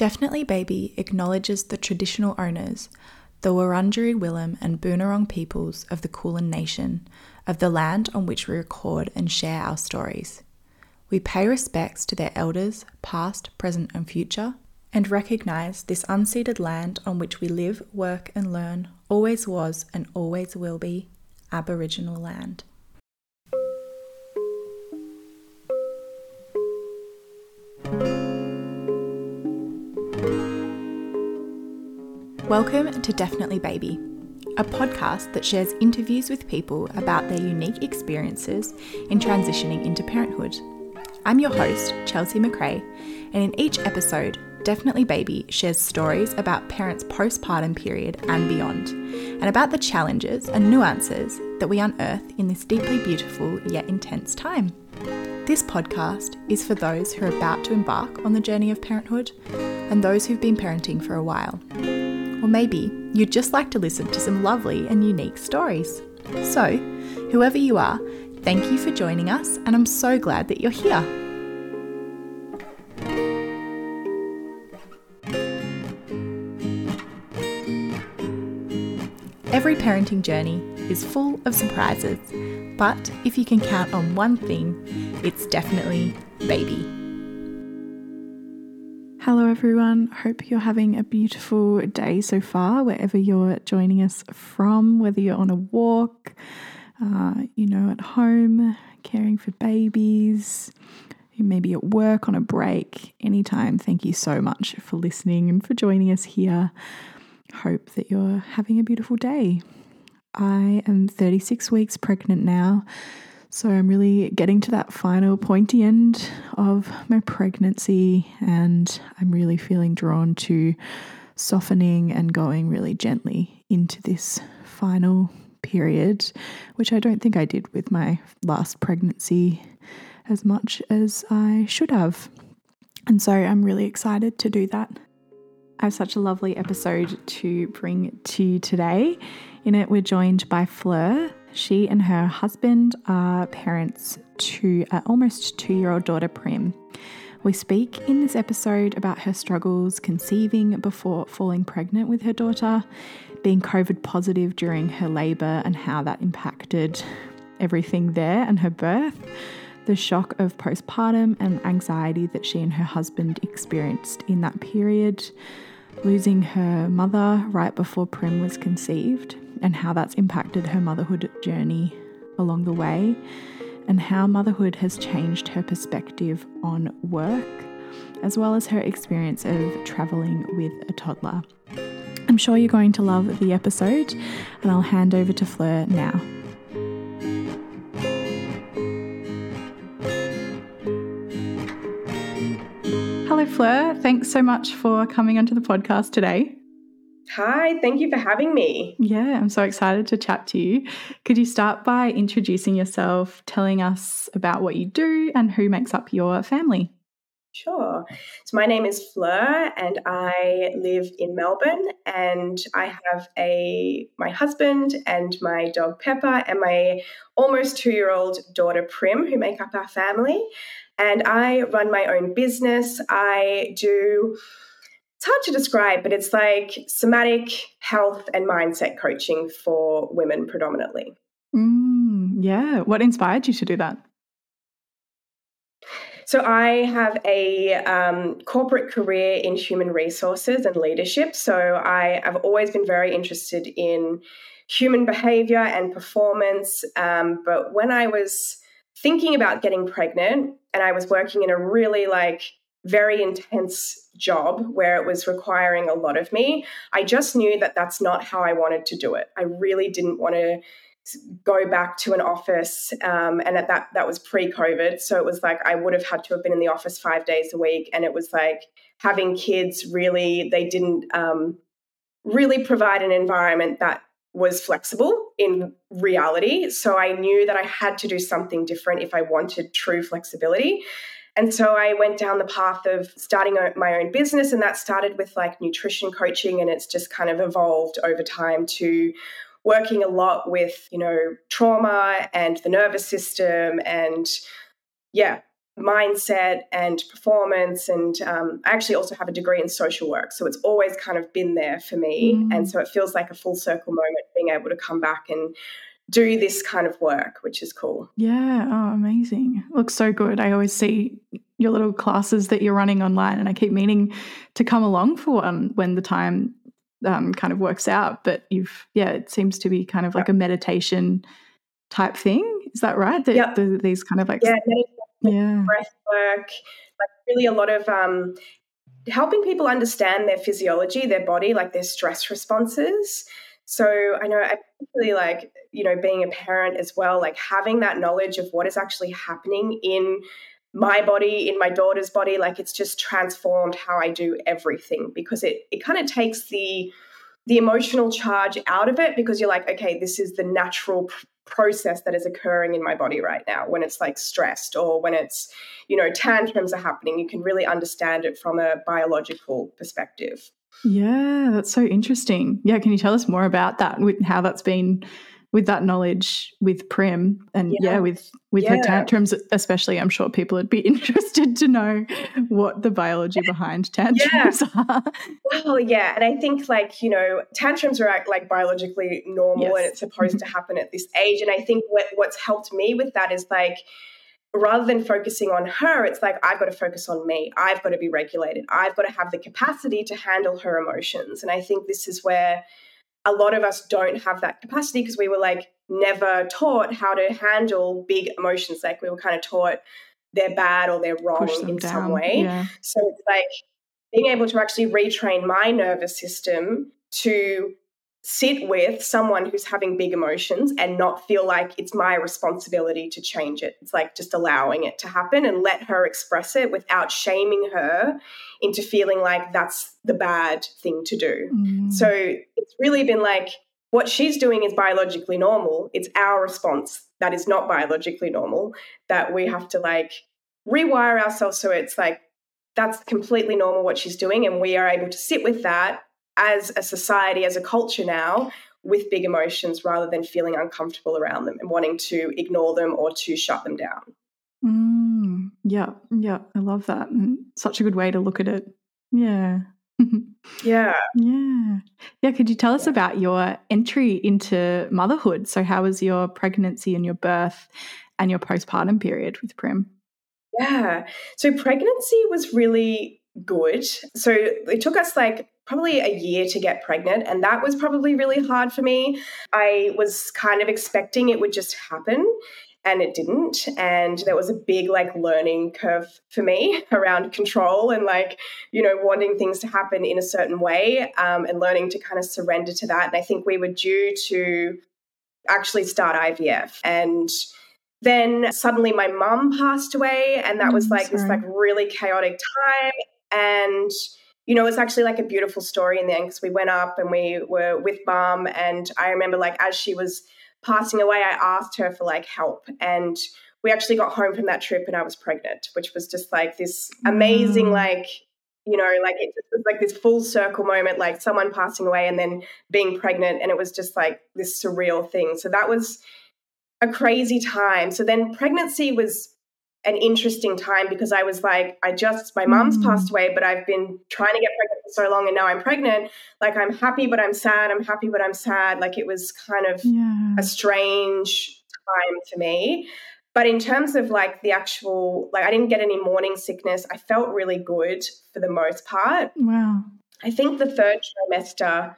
Definitely Baby acknowledges the traditional owners, the Wurundjeri Willam and Boonwurrung peoples of the Kulin Nation, of the land on which we record and share our stories. We pay respects to their elders, past, present, and future, and recognise this unceded land on which we live, work, and learn always was and always will be Aboriginal land. Welcome to Definitely Baby, a podcast that shares interviews with people about their unique experiences in transitioning into parenthood. I'm your host, Chelsea McRae, and in each episode, Definitely Baby shares stories about parents' postpartum period and beyond, and about the challenges and nuances that we unearth in this deeply beautiful yet intense time. This podcast is for those who are about to embark on the journey of parenthood and those who've been parenting for a while. Or maybe you'd just like to listen to some lovely and unique stories. So, whoever you are, thank you for joining us, and I'm so glad that you're here. Every parenting journey is full of surprises, but if you can count on one thing, it's definitely baby. Hello, everyone. Hope you're having a beautiful day so far, wherever you're joining us from, whether you're on a walk, uh, you know, at home, caring for babies, maybe at work on a break, anytime. Thank you so much for listening and for joining us here. Hope that you're having a beautiful day. I am 36 weeks pregnant now. So I'm really getting to that final pointy end of my pregnancy, and I'm really feeling drawn to softening and going really gently into this final period, which I don't think I did with my last pregnancy as much as I should have. And so I'm really excited to do that. I have such a lovely episode to bring to you today. In it, we're joined by Fleur. She and her husband are parents to an almost two year old daughter, Prim. We speak in this episode about her struggles conceiving before falling pregnant with her daughter, being COVID positive during her labour, and how that impacted everything there and her birth, the shock of postpartum and anxiety that she and her husband experienced in that period, losing her mother right before Prim was conceived, and how that's impacted her motherhood journey along the way, and how motherhood has changed her perspective on work, as well as her experience of traveling with a toddler. I'm sure you're going to love the episode, and I'll hand over to Fleur now. Fleur. Thanks so much for coming onto the podcast today. Hi, thank you for having me. Yeah, I'm so excited to chat to you. Could you start by introducing yourself, telling us about what you do and who makes up your family? Sure. So my name is Fleur and I live in Melbourne and I have a my husband and my dog Pepper and my almost 2-year-old daughter Prim who make up our family. And I run my own business. I do it's hard to describe, but it's like somatic health and mindset coaching for women predominantly. Mm, yeah. What inspired you to do that? So, I have a um, corporate career in human resources and leadership. So, I have always been very interested in human behavior and performance. Um, but when I was thinking about getting pregnant and I was working in a really like very intense job where it was requiring a lot of me, I just knew that that's not how I wanted to do it. I really didn't want to go back to an office um, and at that that was pre-covid so it was like i would have had to have been in the office five days a week and it was like having kids really they didn't um, really provide an environment that was flexible in reality so i knew that i had to do something different if i wanted true flexibility. And so I went down the path of starting my own business, and that started with like nutrition coaching, and it's just kind of evolved over time to working a lot with, you know, trauma and the nervous system and yeah, mindset and performance. And um, I actually also have a degree in social work. So it's always kind of been there for me. Mm. And so it feels like a full circle moment being able to come back and do this kind of work, which is cool. Yeah. Oh, amazing. Looks so good. I always see your little classes that you're running online, and I keep meaning to come along for one when the time um, kind of works out. But you've, yeah, it seems to be kind of like a meditation type thing. Is that right? That yep. the, these kind of like yeah, yeah. breath work, like really a lot of um, helping people understand their physiology, their body, like their stress responses. So I know I particularly like, you know, being a parent as well, like having that knowledge of what is actually happening in my body, in my daughter's body, like it's just transformed how I do everything because it it kind of takes the the emotional charge out of it because you're like, okay, this is the natural process that is occurring in my body right now. When it's like stressed or when it's you know tantrums are happening you can really understand it from a biological perspective. Yeah that's so interesting. Yeah can you tell us more about that with how that's been with that knowledge with Prim and yeah, yeah with with yeah. her tantrums especially I'm sure people would be interested to know what the biology behind tantrums yeah. are. Well, yeah, and I think like you know tantrums are like biologically normal yes. and it's supposed to happen at this age, and I think what what's helped me with that is like rather than focusing on her, it's like, I've got to focus on me. I've got to be regulated. I've got to have the capacity to handle her emotions. And I think this is where a lot of us don't have that capacity because we were like never taught how to handle big emotions. Like we were kind of taught they're bad or they're wrong in down. some way. Yeah. So it's like being able to actually retrain my nervous system to sit with someone who's having big emotions and not feel like it's my responsibility to change it. It's like just allowing it to happen and let her express it without shaming her into feeling like that's the bad thing to do. Mm. So it's really been like what she's doing is biologically normal. It's our response that is not biologically normal that we have to like rewire ourselves so it's like that's completely normal what she's doing and we are able to sit with that as a society, as a culture now, with big emotions rather than feeling uncomfortable around them and wanting to ignore them or to shut them down. Mm, yeah, yeah, I love that. And such a good way to look at it. Yeah. yeah. Yeah. Yeah. Could you tell us yeah. about your entry into motherhood? So, how was your pregnancy and your birth and your postpartum period with Prim? Yeah. So, pregnancy was really good. So, it took us like probably a year to get pregnant. And that was probably really hard for me. I was kind of expecting it would just happen and it didn't and there was a big like learning curve for me around control and like you know wanting things to happen in a certain way um, and learning to kind of surrender to that and i think we were due to actually start ivf and then suddenly my mum passed away and that was mm, like this like really chaotic time and you know, it's actually like a beautiful story in the end because we went up and we were with mom. And I remember, like, as she was passing away, I asked her for like help. And we actually got home from that trip and I was pregnant, which was just like this amazing, mm. like, you know, like it was like this full circle moment, like someone passing away and then being pregnant. And it was just like this surreal thing. So that was a crazy time. So then pregnancy was an interesting time because I was like, I just, my mom's mm. passed away, but I've been trying to get pregnant for so long and now I'm pregnant. Like, I'm happy, but I'm sad. I'm happy, but I'm sad. Like, it was kind of yeah. a strange time to me. But in terms of like the actual, like, I didn't get any morning sickness. I felt really good for the most part. Wow. I think the third trimester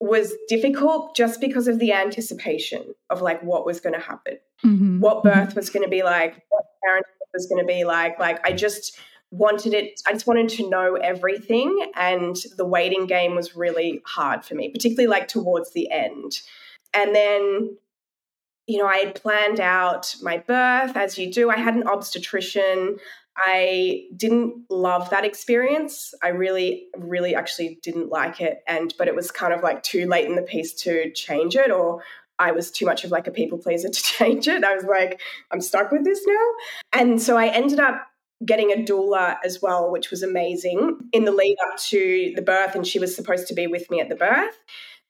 was difficult just because of the anticipation of like what was going to happen, mm-hmm. what birth mm-hmm. was going to be like, what parenthood was going to be like. Like I just wanted it, I just wanted to know everything. And the waiting game was really hard for me, particularly like towards the end. And then, you know, I had planned out my birth as you do. I had an obstetrician. I didn't love that experience. I really, really actually didn't like it. And, but it was kind of like too late in the piece to change it, or I was too much of like a people pleaser to change it. I was like, I'm stuck with this now. And so I ended up getting a doula as well, which was amazing in the lead up to the birth. And she was supposed to be with me at the birth.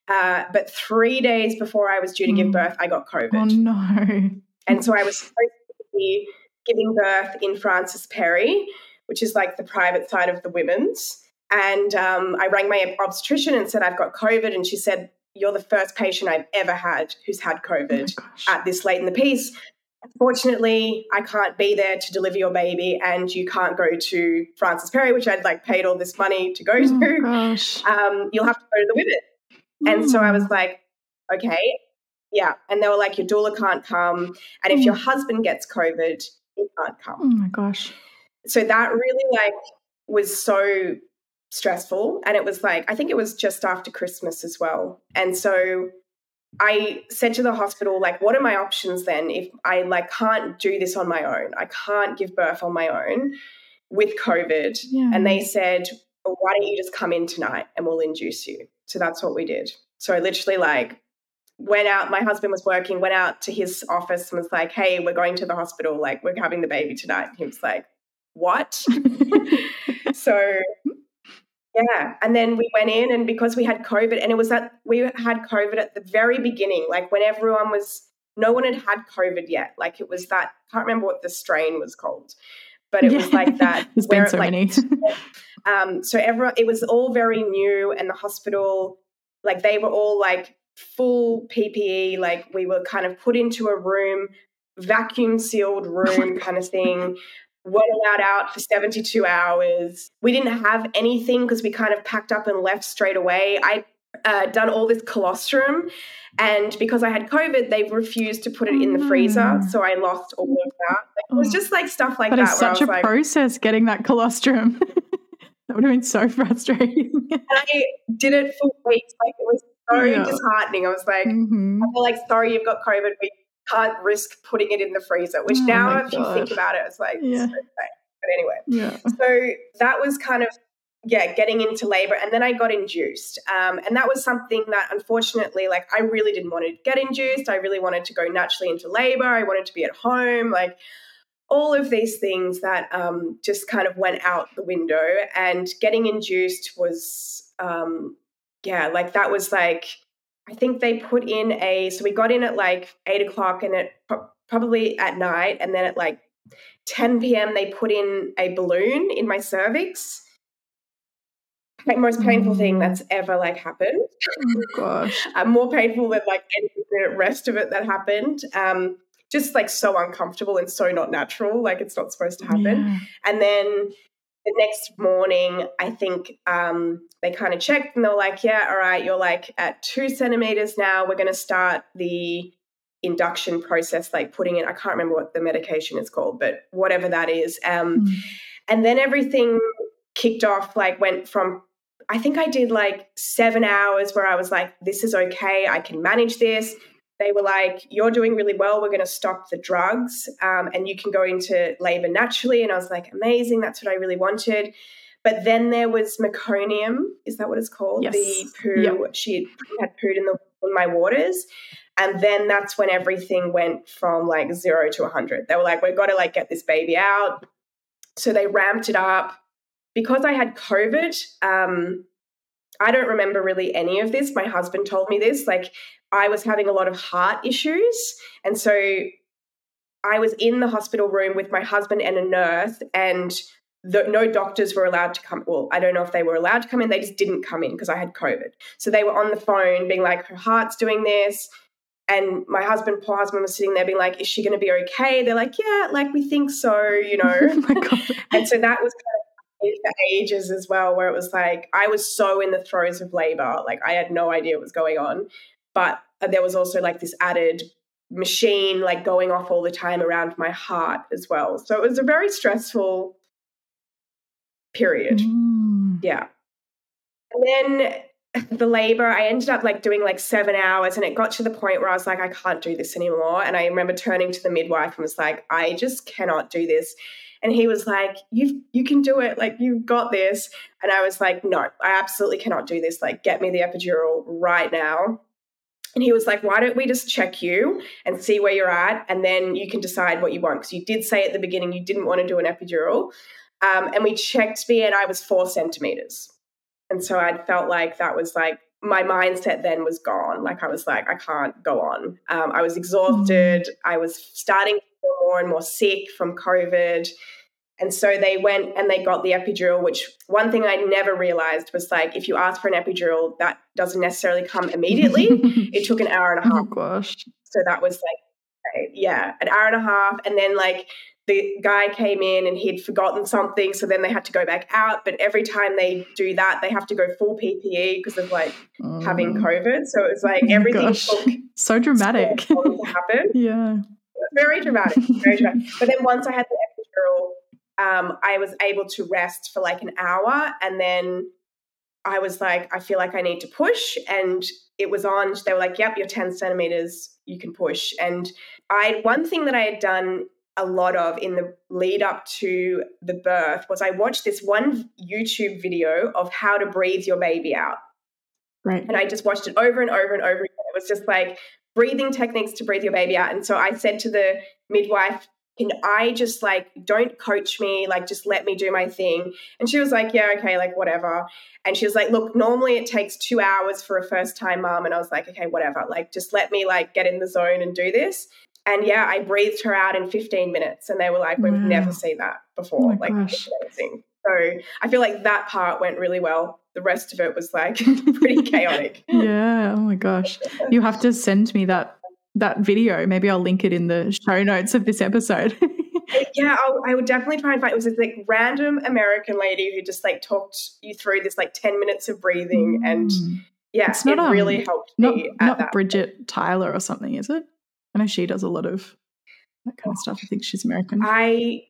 Uh, but three days before I was due to give mm. birth, I got COVID. Oh, no. And so I was supposed to be giving birth in Frances Perry, which is like the private side of the women's. And um, I rang my obstetrician and said, I've got COVID. And she said, You're the first patient I've ever had who's had COVID oh at this late in the piece. Unfortunately, I can't be there to deliver your baby, and you can't go to Frances Perry, which I'd like paid all this money to go oh to. Um, you'll have to go to the women. Mm. And so I was mm. like, okay, yeah. And they were like, your doula can't come, and if mm. your husband gets COVID, he can't come. Oh my gosh. So that really like was so stressful, and it was like I think it was just after Christmas as well, and so I said to the hospital, like, what are my options then if I like can't do this on my own? I can't give birth on my own with COVID. Yeah. And they said, well, why don't you just come in tonight and we'll induce you? So that's what we did. So I literally like went out, my husband was working, went out to his office and was like, hey, we're going to the hospital, like we're having the baby tonight. And he was like, what? so yeah. And then we went in, and because we had COVID, and it was that we had COVID at the very beginning, like when everyone was, no one had had COVID yet. Like it was that, I can't remember what the strain was called, but it yeah. was like that. There's where been so like, many. um, so everyone, it was all very new, and the hospital, like they were all like full PPE, like we were kind of put into a room, vacuum sealed room kind of thing weren't allowed out for 72 hours. We didn't have anything because we kind of packed up and left straight away. I uh, done all this colostrum, and because I had COVID, they refused to put it in the freezer, mm. so I lost all of that. It was oh. just like stuff like that. But it's such a like, process getting that colostrum. that would have been so frustrating. and I did it for weeks. Like it was so yeah. disheartening. I was like, mm-hmm. I feel like, sorry, you've got COVID. We can't risk putting it in the freezer, which oh now, if you think about it, it's like, yeah. okay. But anyway, yeah. so that was kind of, yeah, getting into labor. And then I got induced. Um, and that was something that unfortunately, like, I really didn't want to get induced. I really wanted to go naturally into labor. I wanted to be at home. Like, all of these things that um, just kind of went out the window. And getting induced was, um, yeah, like that was like, I think they put in a, so we got in at like eight o'clock and it probably at night. And then at like 10 p.m., they put in a balloon in my cervix. Like most painful thing mm. that's ever like happened. Oh gosh. uh, more painful than like any the rest of it that happened. Um, just like so uncomfortable and so not natural. Like it's not supposed to happen. Yeah. And then the next morning, I think um, they kind of checked and they were like, yeah, all right, you're like at two centimeters now. We're going to start the induction process, like putting in, I can't remember what the medication is called, but whatever that is. Um, mm. And then everything kicked off, like went from, I think I did like seven hours where I was like, this is okay. I can manage this they were like, You're doing really well. We're going to stop the drugs um, and you can go into labor naturally. And I was like, Amazing. That's what I really wanted. But then there was meconium. Is that what it's called? Yes. The poo. Yep. She had pooed in, the, in my waters. And then that's when everything went from like zero to 100. They were like, We've got to like get this baby out. So they ramped it up. Because I had COVID, um, I don't remember really any of this. My husband told me this. Like, I was having a lot of heart issues. And so I was in the hospital room with my husband and a nurse, and the, no doctors were allowed to come. Well, I don't know if they were allowed to come in. They just didn't come in because I had COVID. So they were on the phone being like, her heart's doing this. And my husband, poor husband, was sitting there being like, is she going to be okay? They're like, yeah, like we think so, you know. oh and so that was kind of for ages as well, where it was like, I was so in the throes of labor. Like I had no idea what was going on. But uh, there was also like this added machine like going off all the time around my heart as well. So it was a very stressful period. Mm. Yeah. And then the labor, I ended up like doing like seven hours and it got to the point where I was like, I can't do this anymore. And I remember turning to the midwife and was like, I just cannot do this. And he was like, You you can do it, like you've got this. And I was like, No, I absolutely cannot do this. Like, get me the epidural right now. And he was like, why don't we just check you and see where you're at? And then you can decide what you want. Because you did say at the beginning you didn't want to do an epidural. Um, and we checked me and I was four centimeters. And so I felt like that was like my mindset then was gone. Like I was like, I can't go on. Um, I was exhausted. Mm. I was starting to feel more and more sick from COVID. And so they went and they got the epidural, which one thing I never realized was like, if you ask for an epidural, that doesn't necessarily come immediately. it took an hour and a oh half. Oh, gosh. So that was like, yeah, an hour and a half. And then like the guy came in and he'd forgotten something. So then they had to go back out. But every time they do that, they have to go full PPE because of like oh. having COVID. So it was like oh everything took so dramatic to happen. yeah. Very dramatic. Very dramatic. But then once I had the epidural, um, I was able to rest for like an hour and then I was like, I feel like I need to push. And it was on, they were like, yep, you're 10 centimeters, you can push. And I, one thing that I had done a lot of in the lead up to the birth was I watched this one YouTube video of how to breathe your baby out. Right. And I just watched it over and over and over again. It was just like breathing techniques to breathe your baby out. And so I said to the midwife, can I just like, don't coach me, like, just let me do my thing? And she was like, yeah, okay, like, whatever. And she was like, look, normally it takes two hours for a first time mom. And I was like, okay, whatever. Like, just let me like get in the zone and do this. And yeah, I breathed her out in 15 minutes. And they were like, we've wow. never seen that before. Oh like, gosh. amazing. So I feel like that part went really well. The rest of it was like pretty chaotic. yeah. Oh my gosh. You have to send me that that video. Maybe I'll link it in the show notes of this episode. yeah, I'll, I would definitely try and find. It was this like random American lady who just like talked you through this like ten minutes of breathing, mm. and yeah, it's not, it um, really helped not, me. not Bridget point. Tyler or something, is it? I know she does a lot of that kind of stuff. I think she's American. I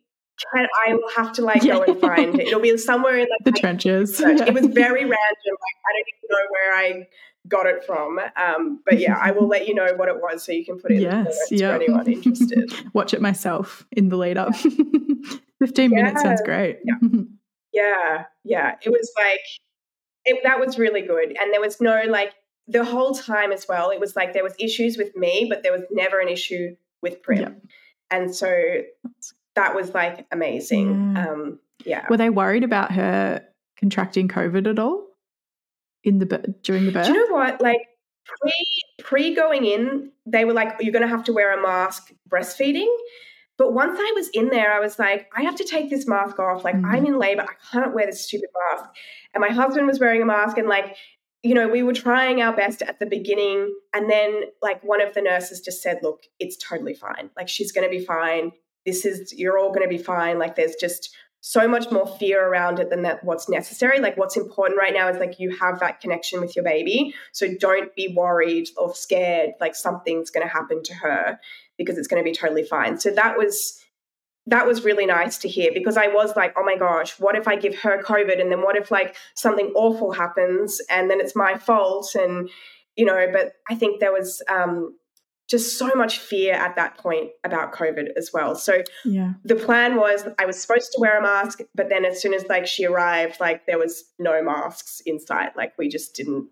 I will have to like yeah. go and find it. It'll be somewhere in like the trenches. Yeah. It was very random. Like I don't even know where I got it from. Um, but yeah, I will let you know what it was so you can put it yes, in the notes for anyone interested. Watch it myself in the lead up. 15 yeah. minutes sounds great. Yeah. yeah, yeah. It was like, it, that was really good. And there was no like, the whole time as well, it was like there was issues with me, but there was never an issue with Prim. Yeah. And so that was like amazing. Yeah. Um, yeah. Were they worried about her contracting COVID at all? in the during the birth? Do you know what? Like pre pre going in, they were like, "You're going to have to wear a mask breastfeeding." But once I was in there, I was like, I have to take this mask off. Like, mm-hmm. I'm in labor. I can't wear this stupid mask. And my husband was wearing a mask. And, like, you know, we were trying our best at the beginning. And then, like, one of the nurses just said, Look, it's totally fine. Like, she's going to be fine. This is, you're all going to be fine. Like, there's just so much more fear around it than that what's necessary like what's important right now is like you have that connection with your baby so don't be worried or scared like something's going to happen to her because it's going to be totally fine so that was that was really nice to hear because I was like, oh my gosh, what if I give her COVID? And then what if like something awful happens and then it's my fault? And, you know, but I think there was um, just so much fear at that point about COVID as well. So yeah. the plan was I was supposed to wear a mask, but then as soon as like she arrived, like there was no masks in sight. Like we just didn't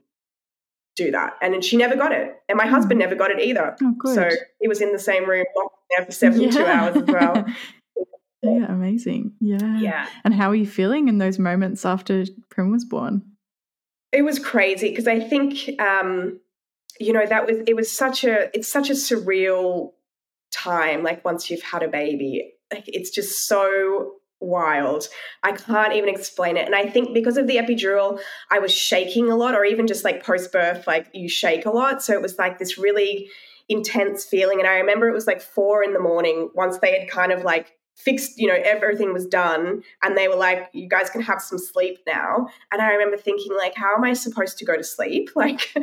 do that. And then she never got it. And my husband hmm. never got it either. Oh, so he was in the same room there for 72 yeah. hours as well. yeah, amazing. Yeah. Yeah. And how are you feeling in those moments after Prim was born? It was crazy because I think um you know that was it was such a it's such a surreal time like once you've had a baby like it's just so wild i can't even explain it and i think because of the epidural i was shaking a lot or even just like post birth like you shake a lot so it was like this really intense feeling and i remember it was like four in the morning once they had kind of like fixed you know everything was done and they were like you guys can have some sleep now and i remember thinking like how am i supposed to go to sleep like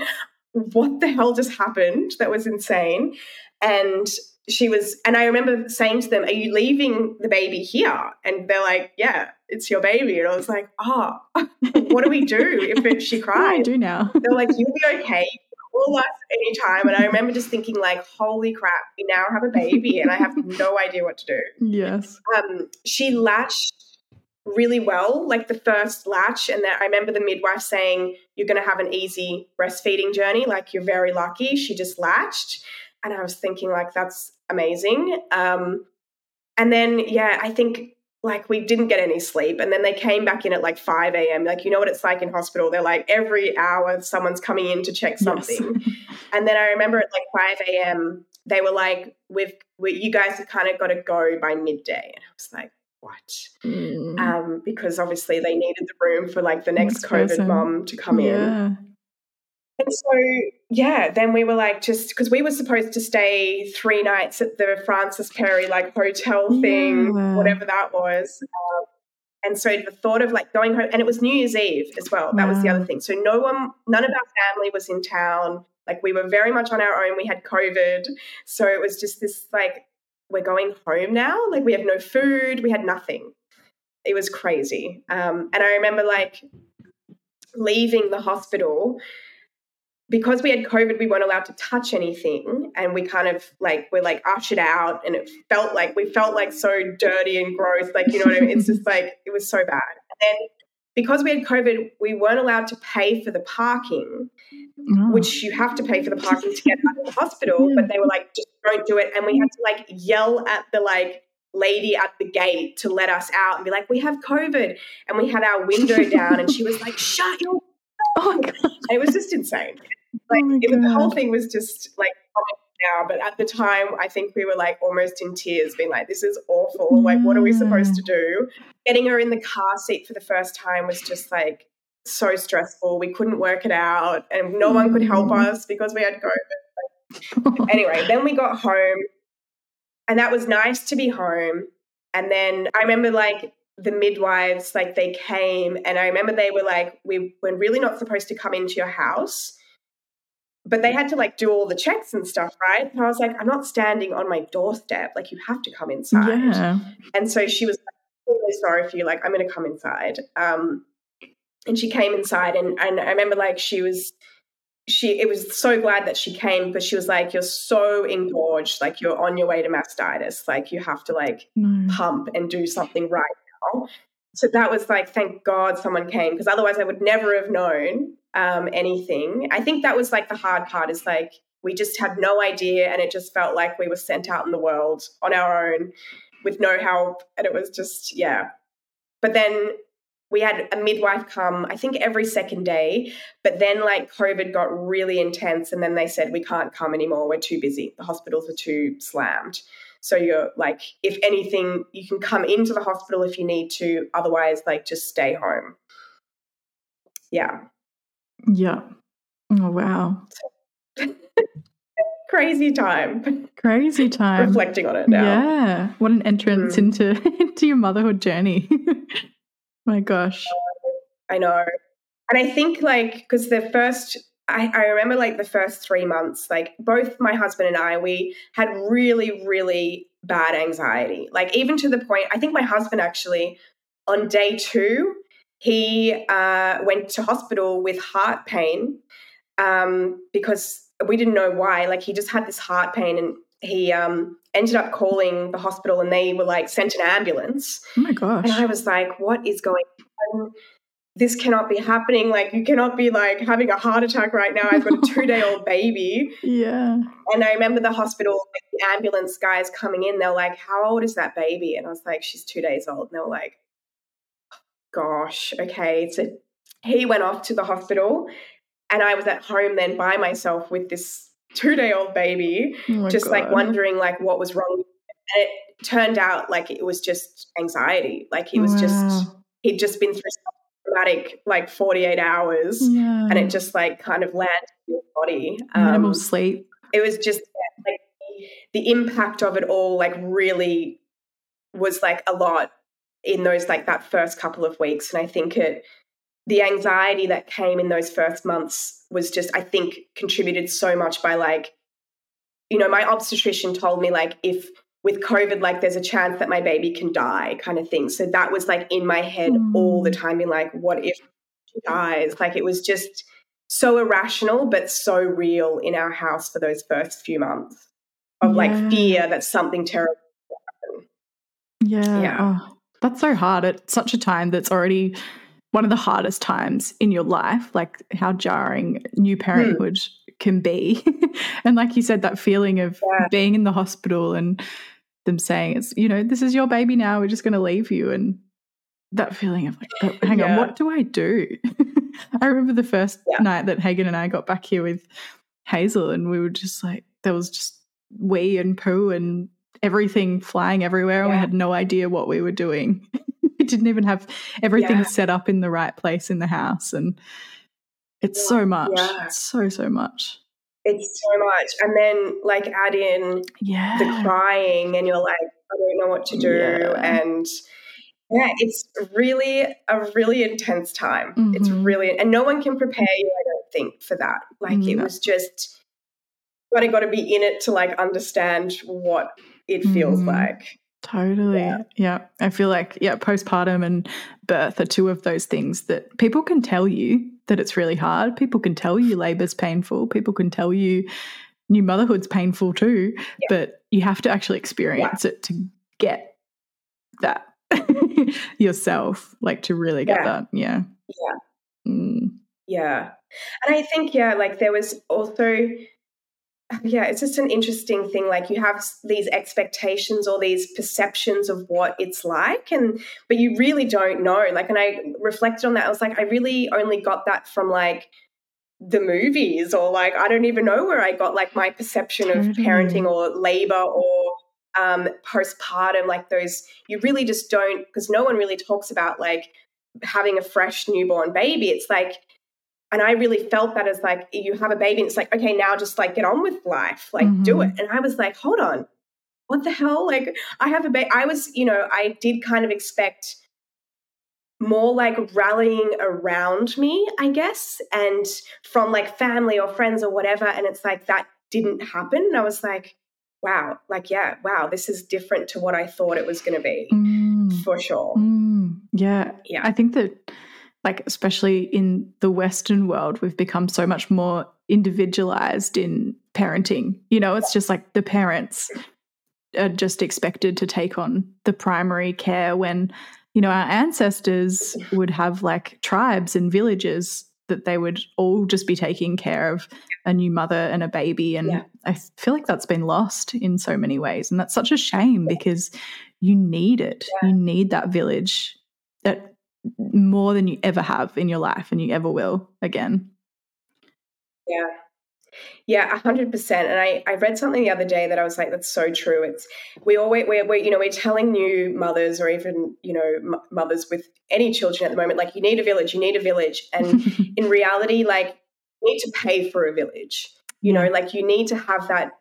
what the hell just happened? That was insane. And she was, and I remember saying to them, Are you leaving the baby here? And they're like, Yeah, it's your baby. And I was like, Oh, what do we do if she cries? What do I do now? They're like, You'll be okay. Call us anytime. And I remember just thinking, like, holy crap, we now have a baby and I have no idea what to do. Yes. Um, she latched really well, like the first latch. And that I remember the midwife saying, You're going to have an easy breastfeeding journey. Like, you're very lucky. She just latched. And I was thinking, like, that's amazing. Um, and then, yeah, I think like we didn't get any sleep and then they came back in at like 5 a.m like you know what it's like in hospital they're like every hour someone's coming in to check something yes. and then i remember at like 5 a.m they were like we've we, you guys have kind of got to go by midday and i was like what mm. um, because obviously they needed the room for like the next, covid person. mom to come yeah. in and so, yeah, then we were like, just because we were supposed to stay three nights at the Frances Perry like hotel thing, yeah. whatever that was. Um, and so the thought of like going home, and it was New Year's Eve as well. That wow. was the other thing. So no one, none of our family was in town. Like we were very much on our own. We had COVID. So it was just this like, we're going home now. Like we have no food. We had nothing. It was crazy. Um, and I remember like leaving the hospital because we had COVID, we weren't allowed to touch anything. And we kind of like, we're like ushered out and it felt like, we felt like so dirty and gross. Like, you know what I mean? It's just like, it was so bad. And then because we had COVID, we weren't allowed to pay for the parking, oh. which you have to pay for the parking to get out of the hospital. But they were like, just don't do it. And we had to like yell at the like, lady at the gate to let us out and be like, we have COVID. And we had our window down and she was like, shut your Oh, it was just insane. Like oh it, the whole thing was just like now, but at the time, I think we were like almost in tears, being like, "This is awful. Like, what are we supposed to do?" Getting her in the car seat for the first time was just like so stressful. We couldn't work it out, and no one could help us because we had COVID. anyway, then we got home, and that was nice to be home. And then I remember like the midwives, like they came, and I remember they were like, "We were really not supposed to come into your house." But they had to like do all the checks and stuff, right? And I was like, I'm not standing on my doorstep. Like, you have to come inside. Yeah. And so she was like, really sorry for you. Like, I'm going to come inside. Um, and she came inside, and, and I remember like she was, she, it was so glad that she came because she was like, You're so engorged. Like, you're on your way to mastitis. Like, you have to like mm. pump and do something right now. So that was like, thank God someone came because otherwise I would never have known um, anything. I think that was like the hard part is like we just had no idea and it just felt like we were sent out in the world on our own with no help. And it was just, yeah. But then we had a midwife come, I think every second day. But then, like, COVID got really intense. And then they said, we can't come anymore. We're too busy. The hospitals were too slammed. So you're like, if anything, you can come into the hospital if you need to. Otherwise, like, just stay home. Yeah. Yeah. Oh, wow. Crazy time. Crazy time. Reflecting on it now. Yeah. What an entrance mm. into into your motherhood journey. My gosh. I know. And I think like because the first I, I remember like the first three months, like both my husband and I, we had really, really bad anxiety. Like even to the point, I think my husband actually on day two, he uh, went to hospital with heart pain um, because we didn't know why. Like he just had this heart pain and he um, ended up calling the hospital and they were like sent an ambulance. Oh my gosh. And I was like, what is going on? This cannot be happening. Like you cannot be like having a heart attack right now. I've got a two day old baby. Yeah. And I remember the hospital, the ambulance guys coming in. They're like, how old is that baby? And I was like, she's two days old. And they were like, gosh, okay. So he went off to the hospital and I was at home then by myself with this two day old baby, oh just God. like wondering like what was wrong. And it turned out like it was just anxiety. Like he was wow. just, he'd just been through traumatic like 48 hours yeah. and it just like kind of landed in his body. Minimal um, sleep. It was just like the impact of it all like really was like a lot in those like that first couple of weeks and i think it the anxiety that came in those first months was just i think contributed so much by like you know my obstetrician told me like if with covid like there's a chance that my baby can die kind of thing so that was like in my head mm. all the hmm. time being like what if she dies like it was just so irrational but so real in our house for those first few months of yeah. like fear that something terrible yeah yeah oh that's so hard at such a time that's already one of the hardest times in your life, like how jarring new hmm. parenthood mm. can be. and like you said, that feeling of yeah. being in the hospital and them saying it's you know this is your baby now we're just going to leave you and that feeling of like hang yeah. on what do i do i remember the first yeah. night that Hagan and i got back here with hazel and we were just like there was just wee and poo and everything flying everywhere and we had no idea what we were doing we didn't even have everything set up in the right place in the house and it's so much it's so so much it's so much. And then like add in yeah. the crying and you're like, I don't know what to do. Yeah. And yeah, it's really a really intense time. Mm-hmm. It's really and no one can prepare you, I don't think, for that. Like no. it was just but I gotta be in it to like understand what it feels mm-hmm. like. Totally. Yeah. yeah. I feel like, yeah, postpartum and birth are two of those things that people can tell you that it's really hard. People can tell you labor's painful. People can tell you new motherhood's painful too, yeah. but you have to actually experience yeah. it to get that yourself, like to really get that. Yeah. Yeah. Mm. Yeah. And I think, yeah, like there was also yeah, it's just an interesting thing. Like you have these expectations or these perceptions of what it's like, and but you really don't know. Like, and I reflected on that. I was like, I really only got that from like the movies, or like I don't even know where I got like my perception of parenting or labor or um, postpartum. Like those, you really just don't because no one really talks about like having a fresh newborn baby. It's like and I really felt that as like you have a baby and it's like, okay, now just like get on with life, like mm-hmm. do it. And I was like, hold on, what the hell? Like I have a baby. I was, you know, I did kind of expect more like rallying around me, I guess, and from like family or friends or whatever. And it's like that didn't happen. And I was like, wow, like, yeah, wow, this is different to what I thought it was going to be mm. for sure. Mm. Yeah. Yeah. I think that like especially in the western world we've become so much more individualized in parenting. You know it's just like the parents are just expected to take on the primary care when you know our ancestors would have like tribes and villages that they would all just be taking care of a new mother and a baby. And yeah. i feel like that's been lost in so many ways. And that's such a shame because you need it. Yeah. you need that village more than you ever have in your life and you ever will again. Yeah. Yeah, a hundred percent. And I, I read something the other day that I was like, that's so true. It's we always we're, we're you know we're telling new mothers or even you know m- mothers with any children at the moment like you need a village, you need a village, and in reality, like you need to pay for a village. You know, like you need to have that.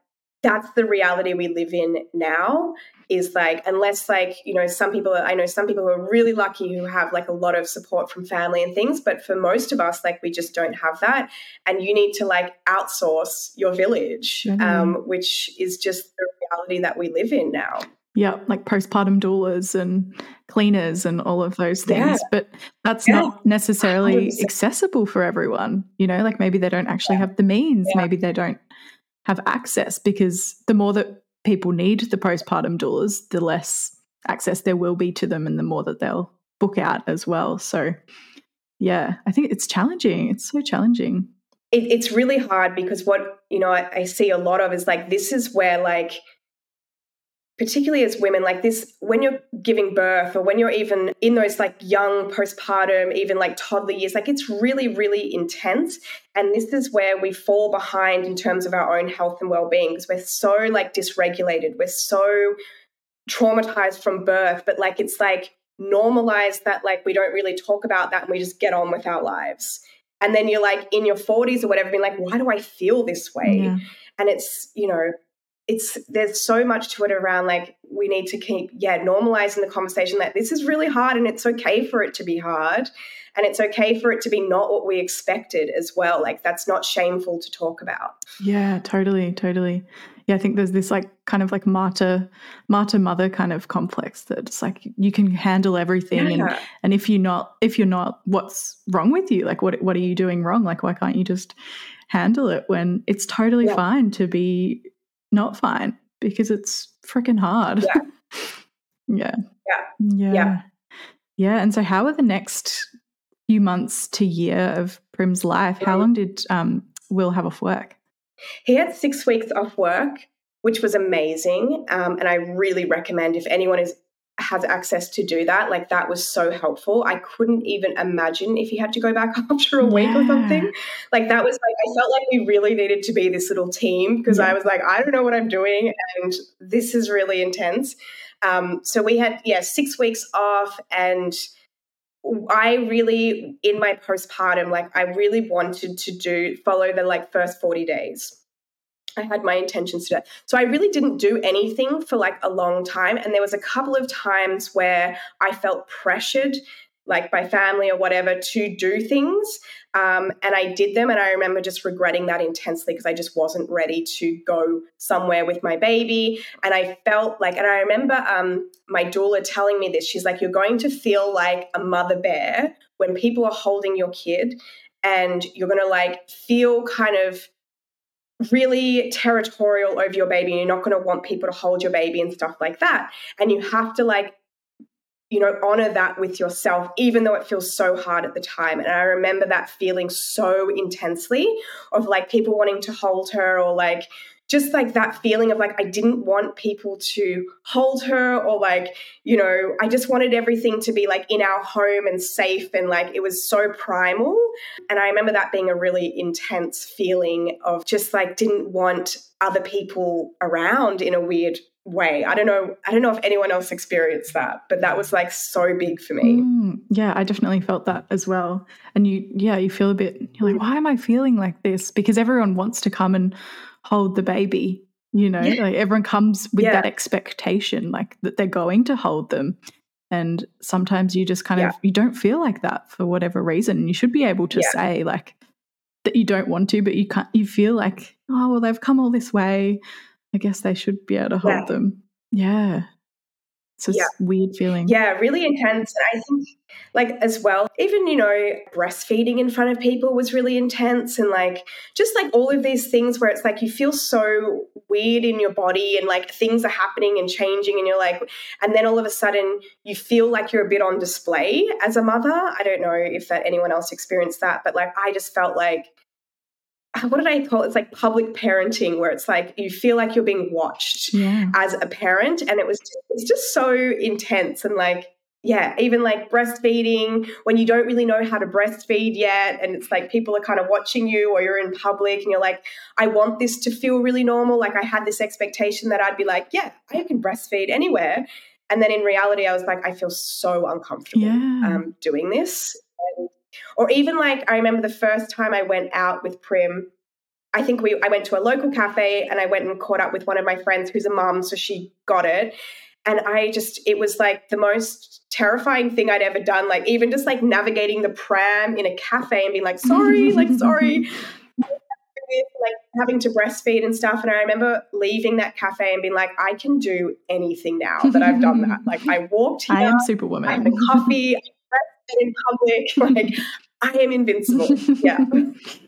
That's the reality we live in now, is like unless like you know some people i know some people who are really lucky who have like a lot of support from family and things but for most of us like we just don't have that and you need to like outsource your village mm-hmm. um, which is just the reality that we live in now yeah like postpartum doulas and cleaners and all of those things yeah. but that's yeah. not necessarily 100%. accessible for everyone you know like maybe they don't actually yeah. have the means maybe they don't have access because the more that people need the postpartum doulas, the less access there will be to them and the more that they'll book out as well. So, yeah, I think it's challenging. It's so challenging. It, it's really hard because what, you know, I, I see a lot of is like, this is where like particularly as women like this when you're giving birth or when you're even in those like young postpartum even like toddler years like it's really really intense. And this is where we fall behind in terms of our own health and well-being because we're so like dysregulated. We're so traumatized from birth but like it's like normalized that like we don't really talk about that and we just get on with our lives. And then you're like in your 40s or whatever being like why do i feel this way? Yeah. and it's you know it's there's so much to it around like we need to keep yeah normalizing the conversation that this is really hard and it's okay for it to be hard and it's okay for it to be not what we expected as well. Like that's not shameful to talk about. Yeah totally totally. Yeah i think there's this like kind of like martyr martyr mother kind of complex that it's like you can handle everything yeah. and and if you're not if you're not what's wrong with you? Like what what are you doing wrong? Like why can't you just handle it when it's totally yeah. fine to be not fine because it's freaking hard. Yeah. yeah. Yeah. Yeah. Yeah. And so, how were the next few months to year of Prim's life? How long did um, Will have off work? He had six weeks off work, which was amazing. Um, and I really recommend if anyone is has access to do that. Like that was so helpful. I couldn't even imagine if he had to go back after a week or something. Like that was like I felt like we really needed to be this little team because yeah. I was like, I don't know what I'm doing and this is really intense. Um, so we had yeah six weeks off and I really in my postpartum like I really wanted to do follow the like first 40 days. I had my intentions to do. So I really didn't do anything for like a long time. And there was a couple of times where I felt pressured, like by family or whatever, to do things. Um, and I did them. And I remember just regretting that intensely because I just wasn't ready to go somewhere with my baby. And I felt like, and I remember um, my doula telling me this. She's like, you're going to feel like a mother bear when people are holding your kid. And you're going to like feel kind of really territorial over your baby and you're not going to want people to hold your baby and stuff like that. And you have to like you know honor that with yourself even though it feels so hard at the time. And i remember that feeling so intensely of like people wanting to hold her or like just like that feeling of like I didn't want people to hold her or like, you know, I just wanted everything to be like in our home and safe and like it was so primal. And I remember that being a really intense feeling of just like didn't want other people around in a weird way. I don't know. I don't know if anyone else experienced that, but that was like so big for me. Mm, yeah, I definitely felt that as well. And you, yeah, you feel a bit. You're like, why am I feeling like this? Because everyone wants to come and hold the baby you know yeah. like everyone comes with yeah. that expectation like that they're going to hold them. And sometimes you just kind yeah. of you don't feel like that for whatever reason. You should be able to say like that you don't want to but you can't you feel like oh well they've come all this way. I guess they should be able to hold them. Yeah it's a yeah. weird feeling. Yeah, really intense. And I think, like, as well, even, you know, breastfeeding in front of people was really intense. And, like, just like all of these things where it's like you feel so weird in your body and like things are happening and changing. And you're like, and then all of a sudden you feel like you're a bit on display as a mother. I don't know if that anyone else experienced that, but like, I just felt like what did I call it? It's like public parenting, where it's like you feel like you're being watched yeah. as a parent, and it was just, it's just so intense and like yeah, even like breastfeeding when you don't really know how to breastfeed yet, and it's like people are kind of watching you, or you're in public, and you're like, I want this to feel really normal. Like I had this expectation that I'd be like, yeah, I can breastfeed anywhere, and then in reality, I was like, I feel so uncomfortable yeah. um, doing this. And or even like I remember the first time I went out with Prim, I think we I went to a local cafe and I went and caught up with one of my friends who's a mum, so she got it. And I just it was like the most terrifying thing I'd ever done. Like even just like navigating the pram in a cafe and being like, sorry, like sorry. like having to breastfeed and stuff. And I remember leaving that cafe and being like, I can do anything now that I've done that. Like I walked here, I am superwoman. I had a coffee, in public. Like I am invincible. Yeah.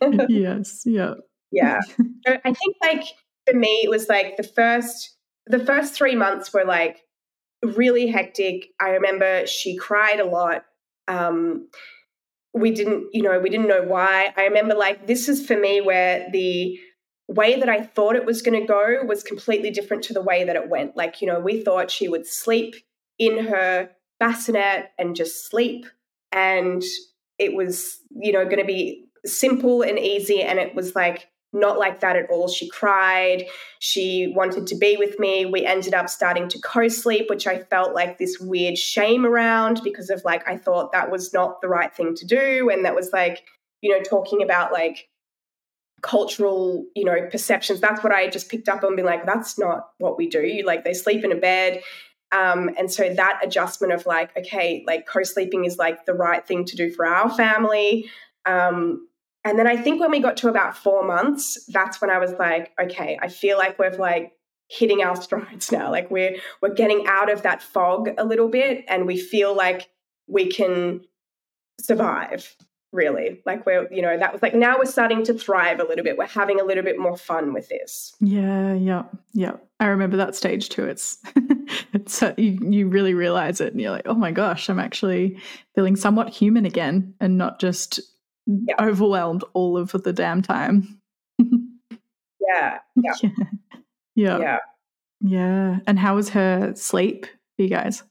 yes. Yeah. Yeah. So I think like for me, it was like the first the first three months were like really hectic. I remember she cried a lot. Um, we didn't, you know, we didn't know why. I remember like this is for me where the way that I thought it was going to go was completely different to the way that it went. Like, you know, we thought she would sleep in her bassinet and just sleep and it was you know going to be simple and easy and it was like not like that at all. She cried she wanted to be with me. We ended up starting to co-sleep which i felt like this weird shame around because of like i thought that was not the right thing to do and that was like you know talking about like cultural you know perceptions. That's what i just picked up on being like that's not what we do. Like they sleep in a bed um, and so that adjustment of like, okay, like co sleeping is like the right thing to do for our family. Um, and then I think when we got to about four months, that's when I was like, okay, I feel like we've like hitting our strides now. Like we're we're getting out of that fog a little bit, and we feel like we can survive really like we're you know that was like now we're starting to thrive a little bit we're having a little bit more fun with this yeah yeah yeah i remember that stage too it's it's uh, you, you really realize it and you're like oh my gosh i'm actually feeling somewhat human again and not just yeah. overwhelmed all of the damn time yeah, yeah yeah Yeah. Yeah. Yeah. And how was her sleep for you guys?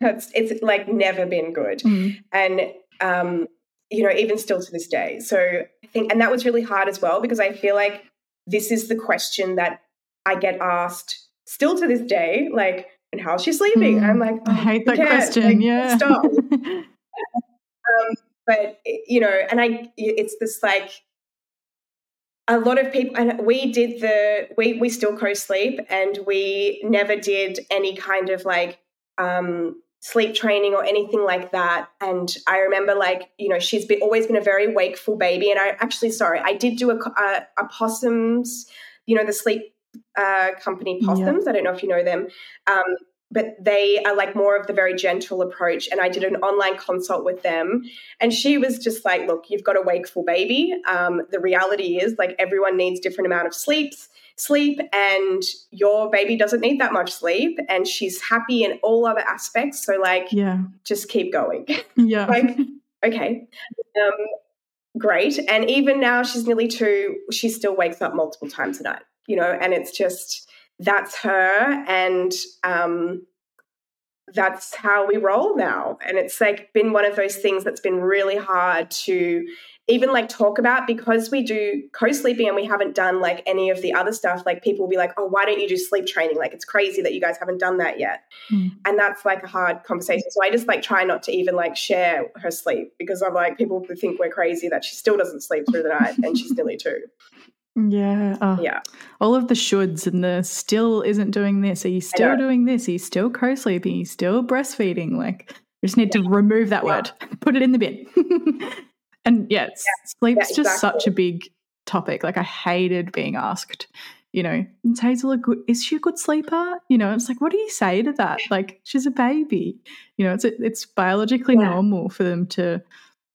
It's, it's like never been good. Mm. And, um, you know, even still to this day. So I think, and that was really hard as well because I feel like this is the question that I get asked still to this day. Like, and how's she sleeping? Mm. I'm like, I "Oh, hate who that question. Like, yeah. Stop. um, but you know, and I, it's this like a lot of people, and we did the we we still co-sleep, and we never did any kind of like um, sleep training or anything like that. And I remember like you know she's been always been a very wakeful baby, and I actually sorry I did do a a, a possums, you know the sleep uh, company possums. I don't know if you know them. Um, but they are like more of the very gentle approach. And I did an online consult with them. And she was just like, look, you've got a wakeful baby. Um, the reality is like everyone needs different amount of sleeps sleep and your baby doesn't need that much sleep and she's happy in all other aspects so like yeah. just keep going Yeah. like okay um, great and even now she's nearly two she still wakes up multiple times a night you know and it's just that's her and um, that's how we roll now and it's like been one of those things that's been really hard to even like talk about because we do co-sleeping and we haven't done like any of the other stuff like people will be like oh why don't you do sleep training like it's crazy that you guys haven't done that yet Mm. and that's like a hard conversation so i just like try not to even like share her sleep because i'm like people think we're crazy that she still doesn't sleep through the night and she's nearly two Yeah. Oh, yeah All of the shoulds and the still isn't doing this. Are you still doing this? Are you still co sleeping? Are you still breastfeeding? Like, you just need to remove that Yeah. word, put it in the bin. and yeah, s- sleep's Yeah, just such a big topic. Like, I hated being asked, you know, is Hazel a good, is she a good sleeper? You know, it's like, what do you say to that? Like, she's a baby. You know, it's, it's biologically Yeah. normal for them to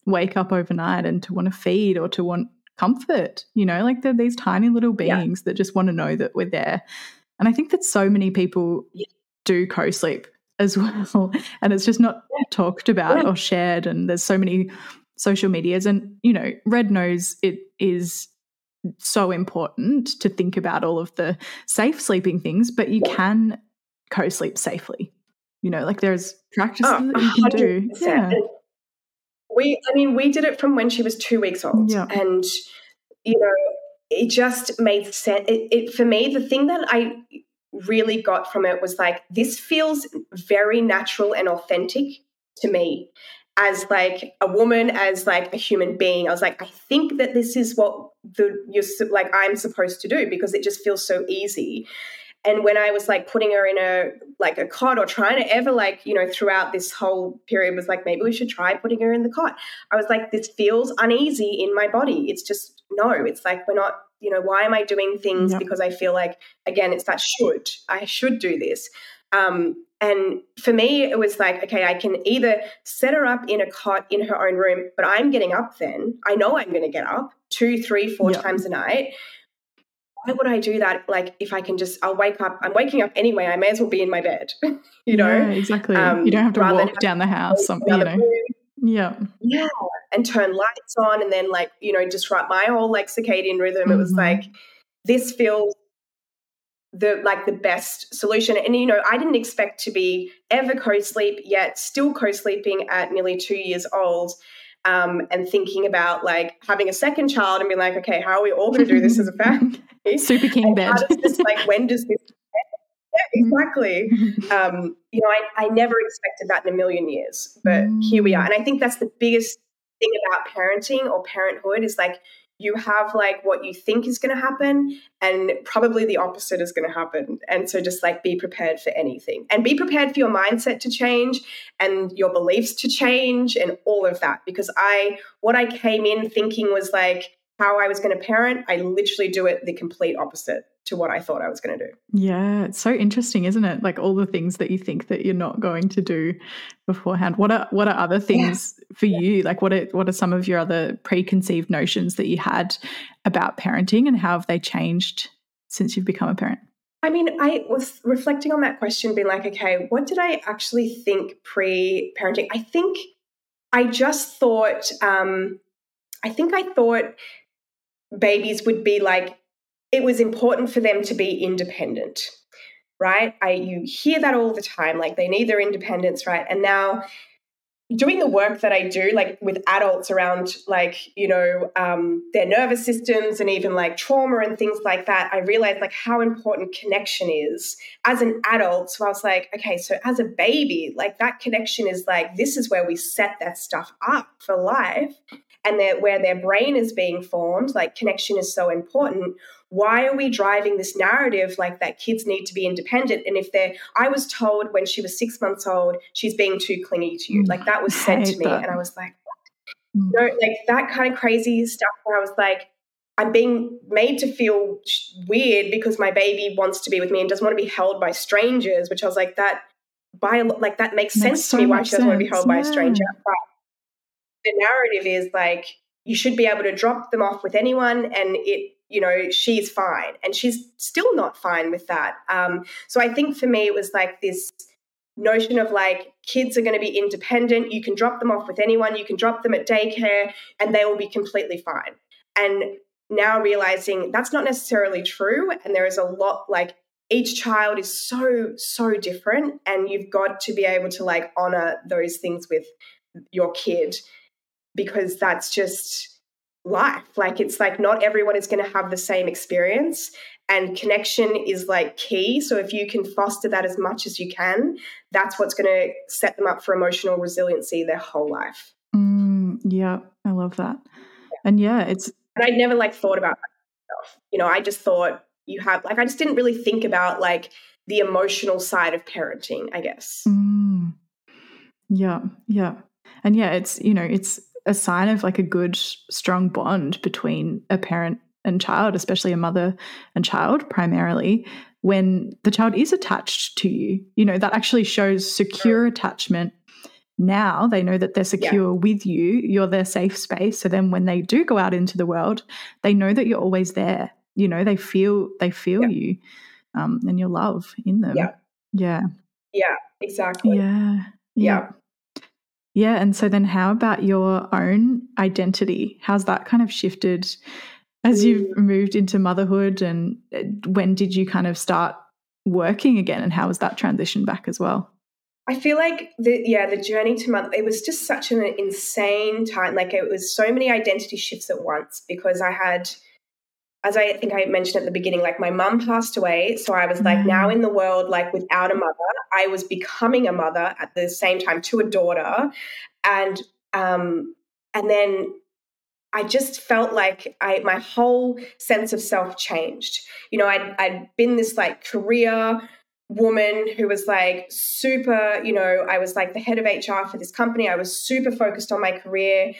wake up overnight and to want to feed or to want comfort. You know, like they're these tiny little Yeah. beings that just want to know that we're there. And I think that so many people Yeah. do co sleep as well. And it's just not talked about Yeah. or shared. And there's so many social medias. And, you know, Red Nose it is so important to think about all of the safe sleeping things, but you can co sleep safely. You know, like there's practices Oh, that you can do. 100%. Yeah. We, I mean, we did it from when she was two weeks old, Yeah. and you know, it just made sense. It, it for me, the thing that I really got from it was like this feels very natural and authentic to me as like a woman as like a human being. I was like i think that this is what the you're like i'm supposed to do because it just feels so easy. And when i was like putting her in a like a cot or trying to ever like you know throughout this whole period was like maybe we should try putting her in the cot. I was like this feels uneasy in my body. It's just no. It's like we're not you know why am i doing things because i feel like again it's that should. I should do this. Um and for me it was like okay i can either set her up in a cot in her own room but i'm getting up then i know i'm going to get up two three four Yep. times a night why would I do that? Like, if I can just, I'll wake up. I'm waking up anyway. I may as well be in my bed, you know, Yeah, exactly. um, you don't have to walk down the house. Some, you know. room. Yeah. yeah, and turn lights on, and then like you know disrupt my whole like circadian rhythm. It was Mhm. like this feels the like the best solution. And you know, I didn't expect to be ever co-sleep yet, still co-sleeping at nearly two years old. Um, and thinking about like having a second child and being like, okay, how are we all going to do this as a family? Super King And bed. this like when does this yeah exactly um you know I, I never expected that in a million years but here we are Mm. and i think that's the biggest thing about parenting or parenthood is like you have like what you think is going to happen and probably the opposite is going to happen. And so just like be prepared for anything. And be prepared for your mindset to change and your beliefs to change and all of that. Because i what i came in thinking was like how i was going to parent i literally do it the complete opposite to what i thought i was going to do Yeah, it's so interesting, isn't it? Like all the things that you think that you're not going to do beforehand. What are what are other things for you? Like what are what are some of your other preconceived notions that you had about parenting and how have they changed since you've become a parent? I mean, I was reflecting on that question, being like, okay, what did I actually think pre parenting? I think I just thought, um, I think I thought babies would be like it was important for them to be independent right i you hear that all the time like they need their independence right and now doing the work that I do, like with adults around, like, you know, um, their nervous systems and even like trauma and things like that, I realized like how important connection is as an adult. So I was like, okay, so as a baby, like that connection is like, this is where we set that stuff up for life and where their brain is being formed, like connection is so important why are we driving this narrative like that kids need to be independent and if they're i was told when she was six months old she's being too clingy to you mm, like that was said to me that. and i was like mm. no like that kind of crazy stuff where i was like i'm being made to feel weird because my baby wants to be with me and doesn't want to be held by strangers which i was like that by like that makes, makes sense so to me why she doesn't sense. want to be held yeah. by a stranger but the narrative is like you should be able to drop them off with anyone and it you know, she's fine. And she's still not fine with that. Um, so I think for me, it was like this notion of like kids are going to be independent. You can drop them off with anyone, you can drop them at daycare, and they will be completely fine. And now realizing that's not necessarily true. And there is a lot like each child is so, so different. And you've got to be able to like honor those things with your kid because that's just life. Like it's like not everyone is going to have the same experience and connection is like key. So if you can foster that as much as you can, that's what's going to set them up for emotional resiliency their whole life. Mm, yeah, I love that. Yeah. And yeah, it's and I never like thought about myself. You know, I just thought you have like I just didn't really think about like the emotional side of parenting, I guess. Mm. Yeah, yeah. And yeah, it's you know, it's a sign of like a good, strong bond between a parent and child, especially a mother and child primarily, when the child is attached to you. You know, that actually shows secure attachment. Now they know that they're secure yeah. with you, you're their safe space. So then when they do go out into the world, they know that you're always there. You know, they feel they feel yeah. you um, and your love in them. Yeah. Yeah. Yeah, exactly. Yeah. Yeah. Yeah. And so then how about your own identity? How's that kind of shifted as you've mm. moved into motherhood? And uh, when did you kind of start working again? And how was that transition back as well? I feel like the yeah, the journey to mother it was just such an insane time. Like it was so many identity shifts at once because I had as I think I mentioned at the beginning, like my mum passed away. So I was like mm. now in the world, like without a mother. I was becoming a mother at the same time to a daughter. And um, and then I just felt like I my whole sense of self changed. You know, I'd I'd been this like career woman who was like super, you know, I was like the head of HR for this company. I was super focused on my career,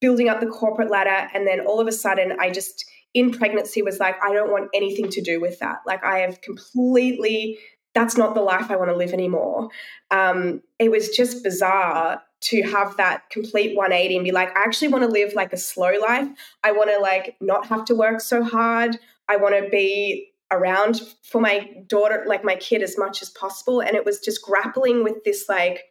building up the corporate ladder. And then all of a sudden I just in pregnancy was like, I don't want anything to do with that. Like, I have completely, that's not the life I want to live anymore. Um, it was just bizarre to have that complete 180 and be like, I actually want to live like a slow life. I want to like not have to work so hard. I want to be around for my daughter, like my kid, as much as possible. And it was just grappling with this like,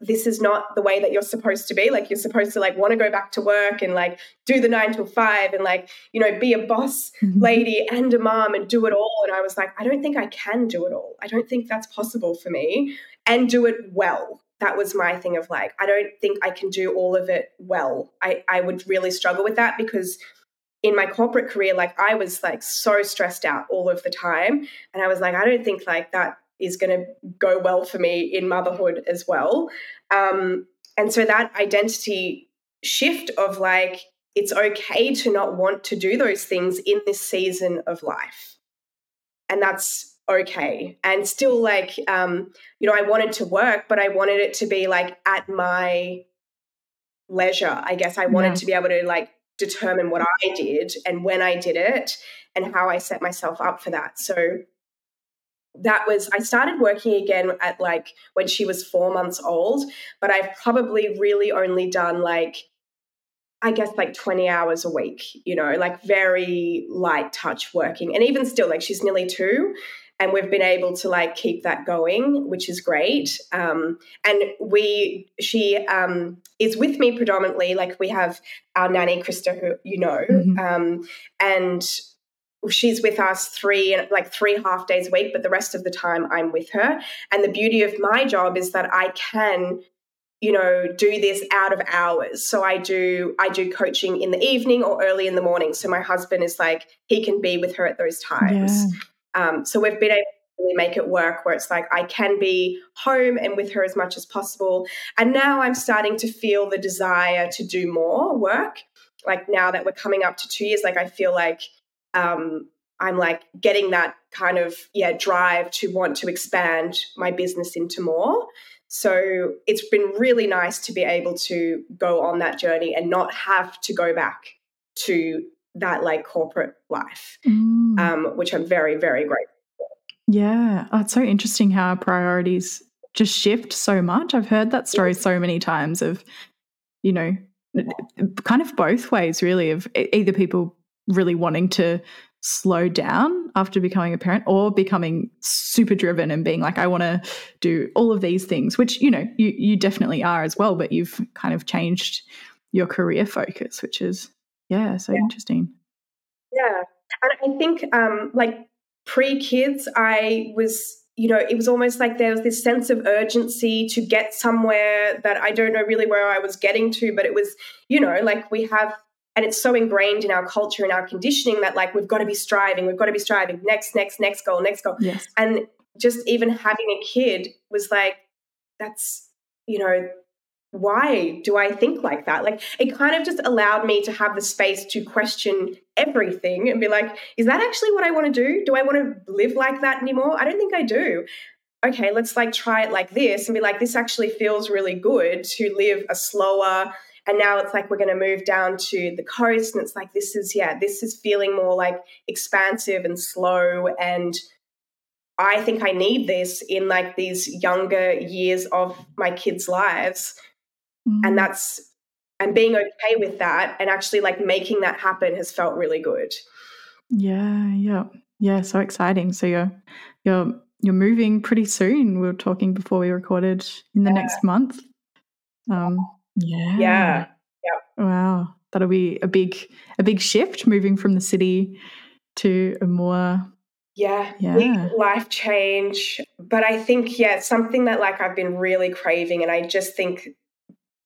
this is not the way that you're supposed to be. Like you're supposed to like want to go back to work and like do the 9 till 5 and like you know be a boss mm-hmm. lady and a mom and do it all. And i was like i don't think i can do it all. I don't think that's possible for me. And do it well. That was my thing of like i don't think i can do all of it well. I i would really struggle with that because in my corporate career like i was like so stressed out all of the time. And i was like i don't think like that is going to go well for me in motherhood as well. Um, and so that identity shift of like, it's okay to not want to do those things in this season of life. And that's okay. And still, like, um, you know, I wanted to work, but I wanted it to be like at my leisure. I guess I wanted yeah. to be able to like determine what I did and when I did it and how I set myself up for that. So that was I started working again at like when she was 4 months old, but I've probably really only done like I guess like 20 hours a week, you know, like very light touch working. And even still like she's nearly 2 and we've been able to like keep that going which is great um, and we she um, is with me predominantly like we have our nanny krista who you know mm-hmm. um, and she's with us three like three half days a week but the rest of the time i'm with her. And the beauty of my job is that i can you know do this out of hours. So i do i do coaching in the evening or early in the morning. So my husband is like he can be with her at those times. Yeah. um, so we've been able to really make it work where it's like i can be home and with her as much as possible. And now i'm starting to feel the desire to do more work. Like now that we're coming up to two years like i feel like um, I'm like getting that kind of yeah drive to want to expand my business into more. So it's been really nice to be able to go on that journey and not have to go back to that like corporate life, mm. um, which I'm very very grateful. For. Yeah, oh, it's so interesting how our priorities just shift so much. I've heard that story so many times of, you know, kind of both ways really of either people really wanting to slow down after becoming a parent or becoming super driven and being like i want to do all of these things which you know you you definitely are as well but you've kind of changed your career focus which is yeah so yeah. interesting yeah and i think um like pre kids i was you know, it was almost like there was this sense of urgency to get somewhere that I don't know really where I was getting to, but it was, you know, like we have and it's so ingrained in our culture and our conditioning that like we've got to be striving we've got to be striving. Next next next goal next goal. Yes. and just even having a kid was like that's you know why do i think like that? Like it kind of just allowed me to have the space to question everything and be like is that actually what i want to do? Do i want to live like that anymore? I don't think i do. Okay let's like try it like this and be like this actually feels really good to live a slower and now it's like we're going to move down to the coast and it's like this is yeah this is feeling more like expansive and slow and i think i need this in like these younger years of my kids lives. Mm. and that's and being okay with that and actually like making that happen has felt really good. Yeah yeah. Yeah so exciting. So you're you're you're moving pretty soon we were talking before we recorded in the yeah. next month. Um yeah. Yeah. Yeah. Wow. That'll be a big a big shift moving from the city to a more yeah, yeah. life change. But I think, yeah, it's something that like I've been really craving. And I just think,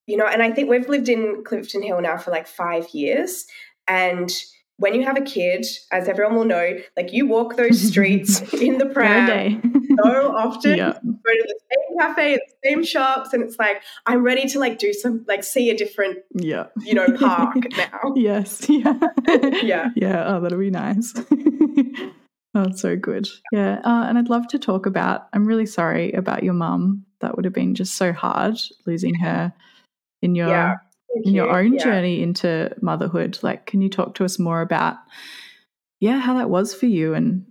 you know, and I think we've lived in Clifton Hill now for like five years. And when you have a kid, as everyone will know, like you walk those streets in the pram so often, yeah. go to the same cafe, the same shops, and it's like I'm ready to like do some like see a different, yeah, you know, park now. yes, yeah, yeah, yeah. Oh, that'll be nice. oh, so good. Yeah, uh, and I'd love to talk about. I'm really sorry about your mum. That would have been just so hard losing her in your yeah in you. your own yeah. journey into motherhood. Like, can you talk to us more about, yeah, how that was for you and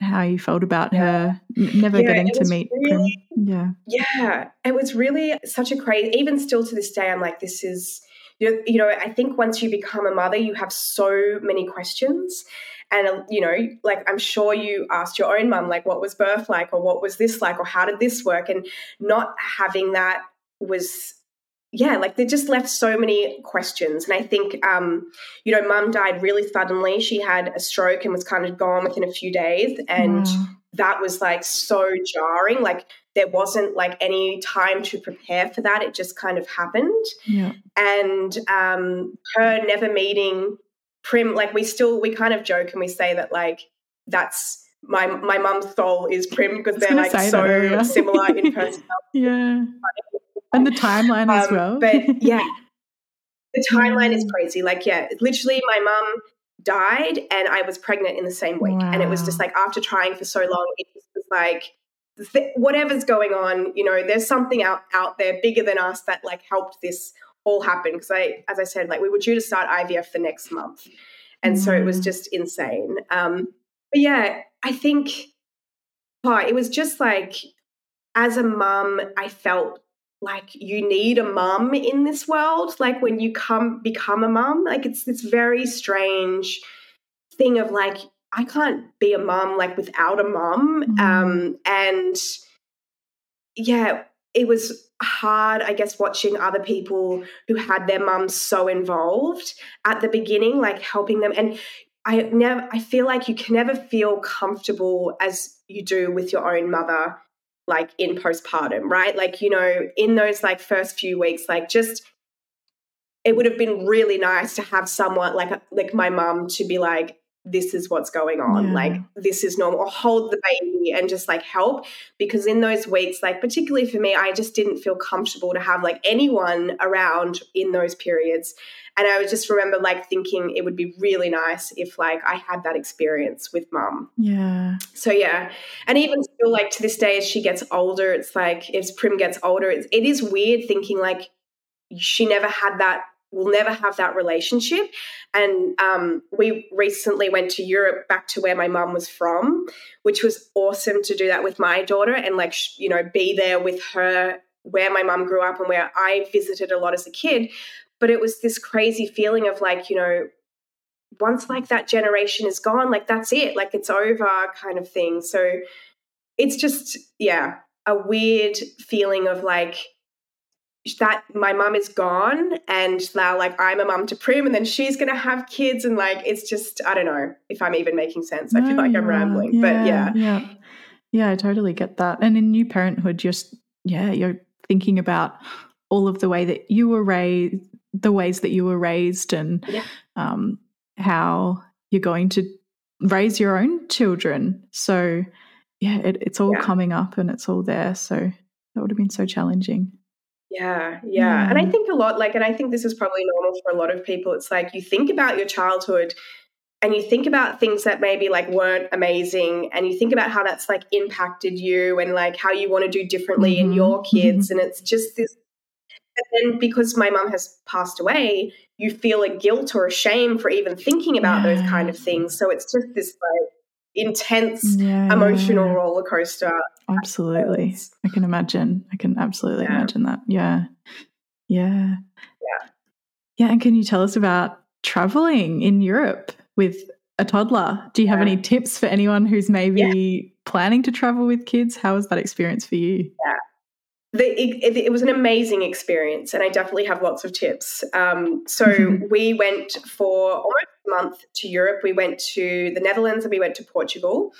how you felt about yeah. her never yeah, getting to meet really, Yeah. Yeah. It was really such a crazy, even still to this day, I'm like, this is, you know, I think once you become a mother, you have so many questions. And, uh, you know, like I'm sure you asked your own mum, like, what was birth like? Or what was this like? Or how did this work? And not having that was yeah, like they just left so many questions. And I think, um, you know, mum died really suddenly. She had a stroke and was kind of gone within a few days. And that was like so jarring. Like there wasn't like any time to prepare for that. It just kind of happened. Yeah. And um, her never meeting Prim, like we still, we kind of joke and we say that like that's my my mum's soul is Prim because they're like so similar in personality. yeah and the timeline as um, well. but yeah, the timeline is crazy. Like, yeah, literally, my mum died and I was pregnant in the same week. Wow. And it was just like after trying for so long, it was like th- whatever's going on, you know, there's something out out there bigger than us that like helped this all happen. Because I, as I said, like we were due to start IVF the next month, and mm. so it was mm. just insane. Um, but yeah, I think, oh, it was just like as a mum, I felt like you need a mum in this world like when you come become a mum like it's this very strange thing of like i can't be a mum like without a mum. Mm-hmm. um and yeah it was hard i guess watching other people who had their mums so involved at the beginning like helping them. And I never I feel like you can never feel comfortable as you do with your own mother like in postpartum, right? Like, you know, in those like first few weeks, like just it would have been really nice to have someone like like my mum to be like, this is what's going on. Yeah. Like, this is normal. Or hold the baby and just like help. Because in those weeks, like, particularly for me, I just didn't feel comfortable to have like anyone around in those periods. And I would just remember like thinking it would be really nice if like I had that experience with mum. Yeah. So yeah. And even still like to this day as she gets older, it's like as Prim gets older, it's, it is weird thinking like she never had that we'll never have that relationship. And um, we recently went to Europe back to where my mum was from, which was awesome to do that with my daughter and like, you know, be there with her where my mum grew up and where I visited a lot as a kid. But it was this crazy feeling of like, you know, once like that generation is gone, like that's it, like it's over kind of thing. So it's just, yeah, a weird feeling of like, that my mum is gone and now like I'm a mum to Prim and then she's gonna have kids and like it's just I don't know if I'm even making sense. No, I feel like I'm rambling. Yeah, but yeah. Yeah. Yeah, I totally get that. And in new parenthood, just yeah, you're thinking about all of the way that you were raised the ways that you were raised and yeah. um, how you're going to raise your own children. So yeah, it, it's all coming up and it's all there. So that would have been so challenging. Yeah, yeah. And I think a lot, like, and I think this is probably normal for a lot of people. It's like you think about your childhood and you think about things that maybe like weren't amazing and you think about how that's like impacted you and like how you want to do differently mm-hmm. in your kids. Mm-hmm. And it's just this. But then because my mum has passed away, you feel a guilt or a shame for even thinking about yeah. those kind of things. So it's just this like intense yeah, emotional roller coaster. Absolutely. I can imagine. I can absolutely yeah. imagine that. Yeah. Yeah. Yeah. Yeah. And can you tell us about traveling in Europe with a toddler? Do you have any tips for anyone who's maybe planning to travel with kids? How was that experience for you? Yeah the, it, it, was an amazing experience, and I definitely have lots of tips. Um, so we went for almost month to Europe. We went to the Netherlands and we went to Portugal.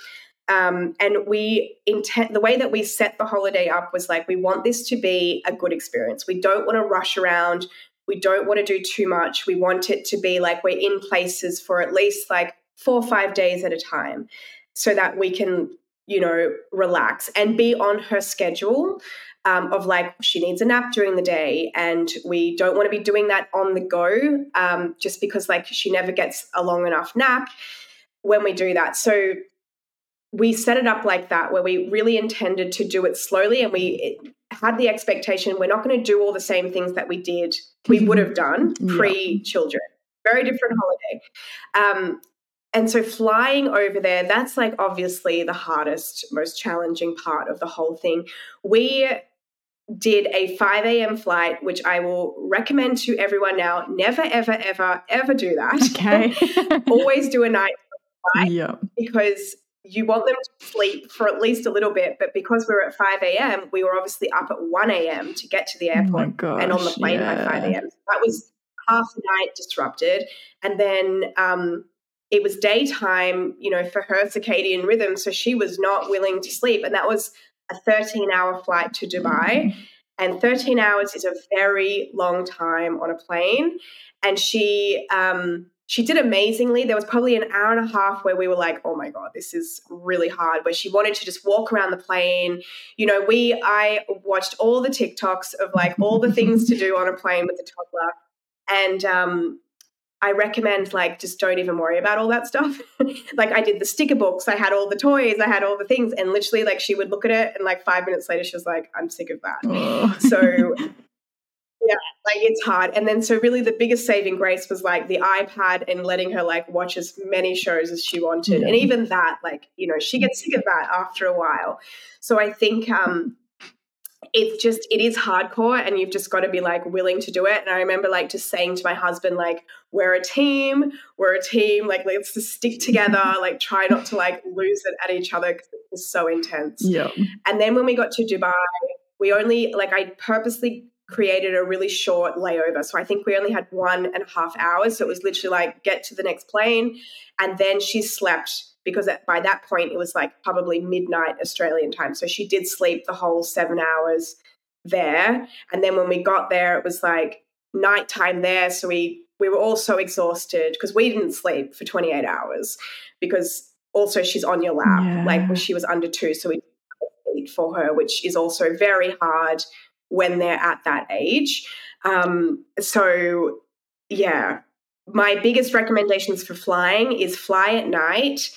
Um, and we intent the way that we set the holiday up was like we want this to be a good experience. We don't want to rush around. We don't want to do too much. We want it to be like we're in places for at least like four or five days at a time, so that we can you know relax and be on her schedule um, of like she needs a nap during the day and we don't want to be doing that on the go um, just because like she never gets a long enough nap when we do that. So we set it up like that where we really intended to do it slowly and we had the expectation we're not going to do all the same things that we did we would have done pre children very different holiday. Um, and so flying over there that's like obviously the hardest most challenging part of the whole thing. We did a 5 a.m. flight, which I will recommend to everyone now. Never, ever, ever, ever do that. Okay. Always do a night flight yeah. because you want them to sleep for at least a little bit. But because we were at 5 a.m., we were obviously up at 1 a.m. to get to the oh airport gosh, and on the plane yeah. by 5 a.m. So that was half the night disrupted. And then um, it was daytime, you know, for her circadian rhythm. So she was not willing to sleep. And that was a 13 hour flight to Dubai. Mm-hmm. And 13 hours is a very long time on a plane. And she, um, she did amazingly. There was probably an hour and a half where we were like, oh my God, this is really hard. Where she wanted to just walk around the plane. You know, we, I watched all the TikToks of like all the things to do on a plane with a toddler. And um, I recommend like just don't even worry about all that stuff. like I did the sticker books, I had all the toys, I had all the things, and literally like she would look at it and like five minutes later she was like, I'm sick of that. Oh. so yeah, like it's hard. And then so really the biggest saving grace was like the iPad and letting her like watch as many shows as she wanted. Yeah. And even that, like, you know, she gets sick of that after a while. So I think um it's just it is hardcore and you've just got to be like willing to do it and i remember like just saying to my husband like we're a team we're a team like let's just stick together like try not to like lose it at each other because it's so intense yeah and then when we got to dubai we only like i purposely created a really short layover. So I think we only had one and a half hours. So it was literally like get to the next plane. And then she slept because by that point it was like probably midnight Australian time. So she did sleep the whole seven hours there. And then when we got there, it was like nighttime there. So we we were all so exhausted because we didn't sleep for 28 hours because also she's on your lap. Yeah. Like she was under two, so we sleep for her, which is also very hard when they're at that age. Um, so, yeah, my biggest recommendations for flying is fly at night.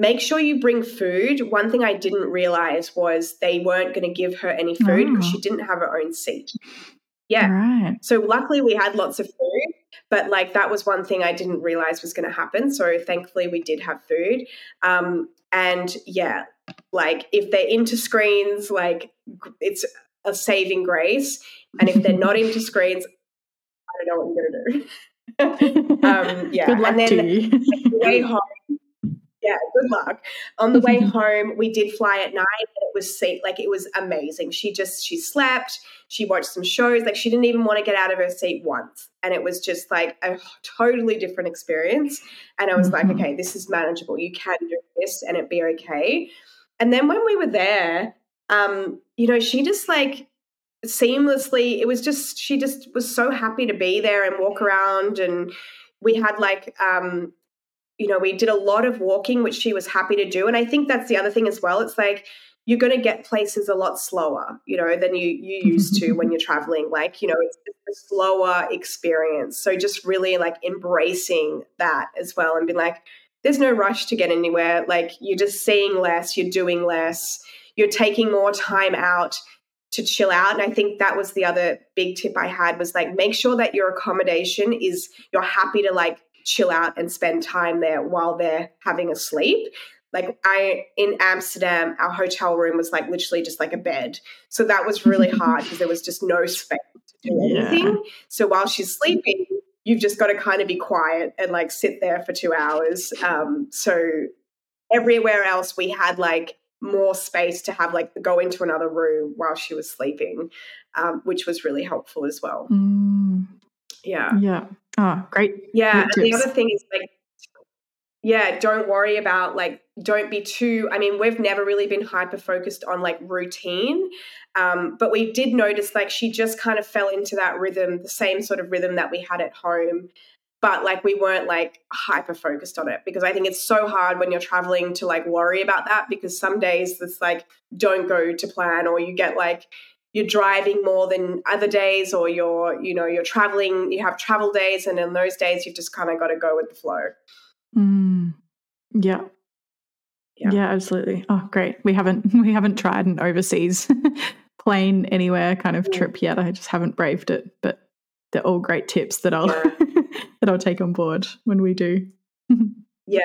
Make sure you bring food. One thing I didn't realize was they weren't going to give her any food because oh. she didn't have her own seat. Yeah. Right. So luckily we had lots of food, but like that was one thing I didn't realize was going to happen. So thankfully we did have food. Um, and yeah, like if they're into screens, like it's a saving grace. And if they're not into screens, I don't know what you're going to do. um, yeah. Good luck and then to you. way home, yeah, good luck. On the way home, we did fly at night. it was seat like it was amazing. She just she slept. She watched some shows. Like she didn't even want to get out of her seat once, and it was just like a totally different experience. And I was mm-hmm. like, okay, this is manageable. You can do this, and it be okay. And then when we were there, um, you know, she just like seamlessly, it was just, she just was so happy to be there and walk around. And we had like, um, you know, we did a lot of walking, which she was happy to do. And I think that's the other thing as well. It's like, you're going to get places a lot slower, you know, than you you mm-hmm, used to when mm-hmm. you're traveling. Like, you know, it's a slower experience. So just really like embracing that as well and being like, there's no rush to get anywhere. Like you're just seeing less, you're doing less, you're taking more time out to chill out. And I think that was the other big tip I had was like make sure that your accommodation is you're happy to like chill out and spend time there while they're having a sleep. Like I in Amsterdam, our hotel room was like literally just like a bed. So that was really hard because there was just no space to do anything. Yeah. So while she's sleeping, you've just got to kind of be quiet and like sit there for two hours. Um, so everywhere else we had like more space to have like go into another room while she was sleeping, um, which was really helpful as well. Mm. Yeah. Yeah. Oh, great. Yeah. Great and the other thing is like, yeah, don't worry about like, don't be too. I mean, we've never really been hyper focused on like routine. Um, but we did notice like she just kind of fell into that rhythm, the same sort of rhythm that we had at home. But like we weren't like hyper focused on it because I think it's so hard when you're traveling to like worry about that because some days it's like don't go to plan or you get like you're driving more than other days or you're you know you're traveling you have travel days and in those days you've just kind of got to go with the flow. Mm, yeah. Yeah. yeah absolutely. Oh great. We haven't we haven't tried an overseas plane anywhere kind of trip yet. I just haven't braved it but they're all great tips that i'll yeah. that i'll take on board when we do. Yeah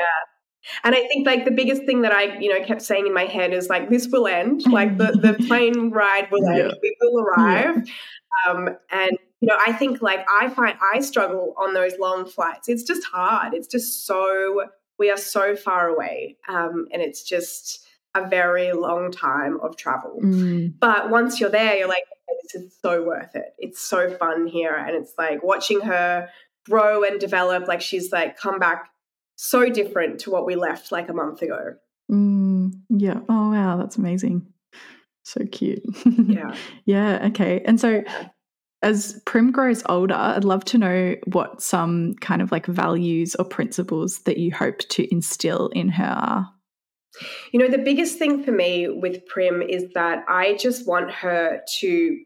and I think like the biggest thing that I, you know, kept saying in my head is like this will end. Like the, the plane ride will end. We will arrive. Yeah. Um, and you know, I think like I find I struggle on those long flights. It's just hard. It's just so we are so far away, um, and it's just a very long time of travel. Mm. But once you're there, you're like, this is so worth it. It's so fun here, and it's like watching her grow and develop. Like she's like come back so different to what we left like a month ago. Mm, yeah. Oh wow, that's amazing. So cute. Yeah. yeah. Okay. And so as Prim grows older, I'd love to know what some kind of like values or principles that you hope to instill in her are. You know, the biggest thing for me with Prim is that I just want her to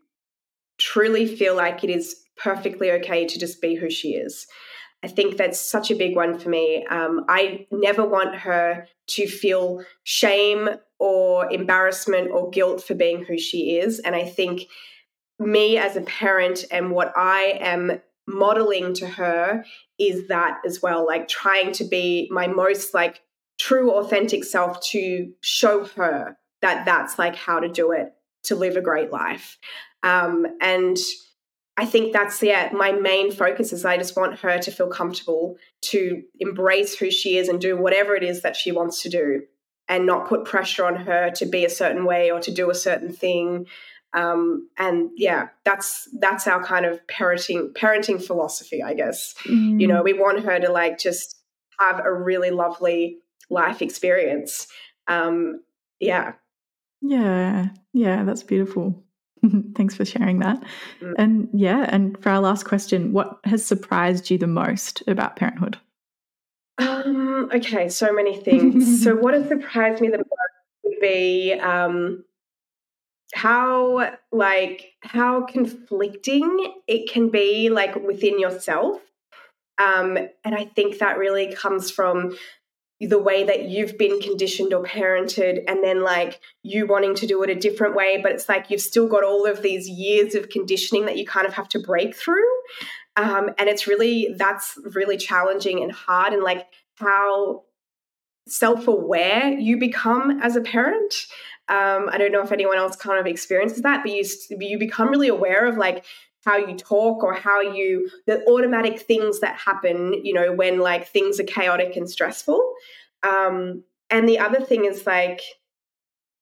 truly feel like it is perfectly okay to just be who she is. I think that's such a big one for me. Um, I never want her to feel shame or embarrassment or guilt for being who she is. And I think me as a parent and what I am modeling to her is that as well, like trying to be my most like true, authentic self to show her that that's like how to do it to live a great life. Um, and I think that's yeah, my main focus is I just want her to feel comfortable to embrace who she is and do whatever it is that she wants to do and not put pressure on her to be a certain way or to do a certain thing Um, and yeah, that's that's our kind of parenting parenting philosophy, I guess. Mm. You know, we want her to like just have a really lovely life experience. Um, yeah. Yeah. Yeah, that's beautiful. Thanks for sharing that. Mm. And yeah, and for our last question, what has surprised you the most about parenthood? Um, okay, so many things. so, what has surprised me the most would be um, how like how conflicting it can be like within yourself. Um, and I think that really comes from the way that you've been conditioned or parented and then like you wanting to do it a different way but it's like you've still got all of these years of conditioning that you kind of have to break through. Um, and it's really that's really challenging and hard and like how self-aware you become as a parent. Um, i don't know if anyone else kind of experiences that but you you become really aware of like how you talk or how you the automatic things that happen you know when like things are chaotic and stressful um, and the other thing is like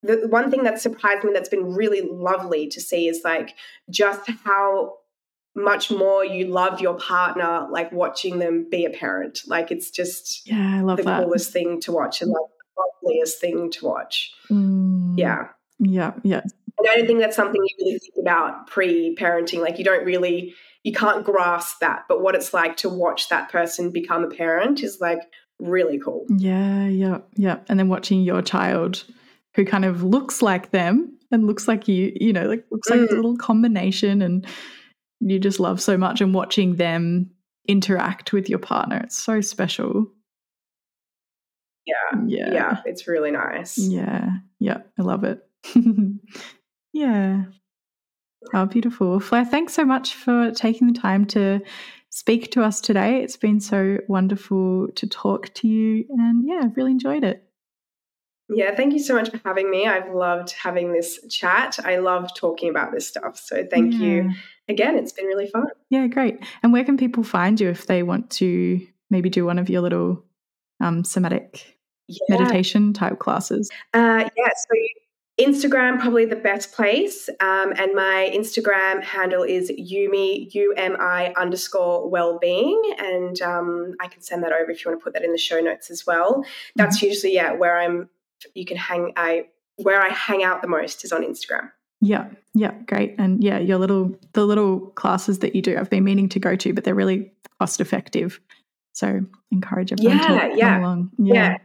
the one thing that surprised me that's been really lovely to see is like just how much more you love your partner like watching them be a parent like it's just yeah i love the that coolest thing to watch and like the loveliest thing to watch Mm. yeah Yeah. Yeah. And i don't think that's something you really think about pre-parenting like you don't really you can't grasp that but what it's like to watch that person become a parent is like really cool Yeah. Yeah. Yeah. And then watching your child who kind of looks like them and looks like you, you know, like looks like Mm. a little combination and you just love so much and watching them interact with your partner. It's so special. yeah Yeah. yeah it's really nice Yeah. Yeah. I love it. yeah. Oh, beautiful. Fleur, thanks so much for taking the time to speak to us today. It's been so wonderful to talk to you. And yeah, I've really enjoyed it. Yeah, thank you so much for having me. I've loved having this chat. I love talking about this stuff. So thank you again. It's been really fun. Yeah, great. And where can people find you if they want to maybe do one of your little um, somatic Yeah. meditation type classes? Uh, yeah, so Instagram probably the best place, um, and my Instagram handle is Umi U M I underscore wellbeing, and um, I can send that over if you want to put that in the show notes as well. That's usually yeah where I'm. You can hang I where I hang out the most is on Instagram. Yeah, yeah, great. And yeah, your little the little classes that you do, I've been meaning to go to, but they're really cost effective. So encourage everyone Yeah, to come yeah, along. Yeah.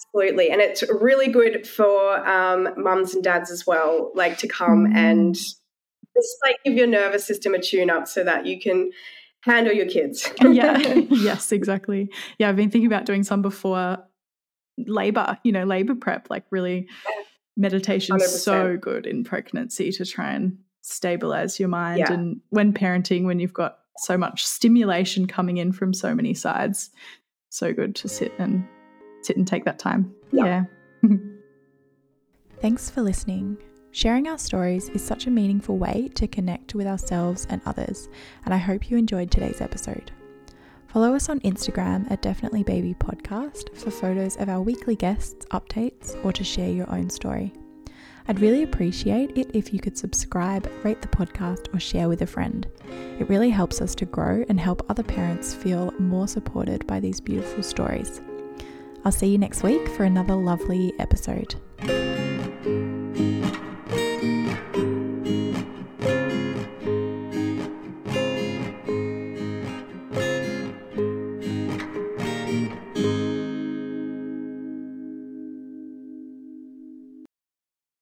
Absolutely. And it's really good for um, mums and dads as well, like to come Mm. and just like give your nervous system a tune up so that you can handle your kids. yeah. yes, exactly. Yeah, I've been thinking about doing some before labor, you know, labor prep, like really meditation's so good in pregnancy to try and stabilize your mind Yeah. and when parenting when you've got so much stimulation coming in from so many sides. So good to sit and sit and take that time. Yeah. yeah. Thanks for listening. Sharing our stories is such a meaningful way to connect with ourselves and others, and I hope you enjoyed today's episode. Follow us on Instagram at Definitely Baby Podcast for photos of our weekly guests, updates, or to share your own story. I'd really appreciate it if you could subscribe, rate the podcast, or share with a friend. It really helps us to grow and help other parents feel more supported by these beautiful stories. I'll see you next week for another lovely episode.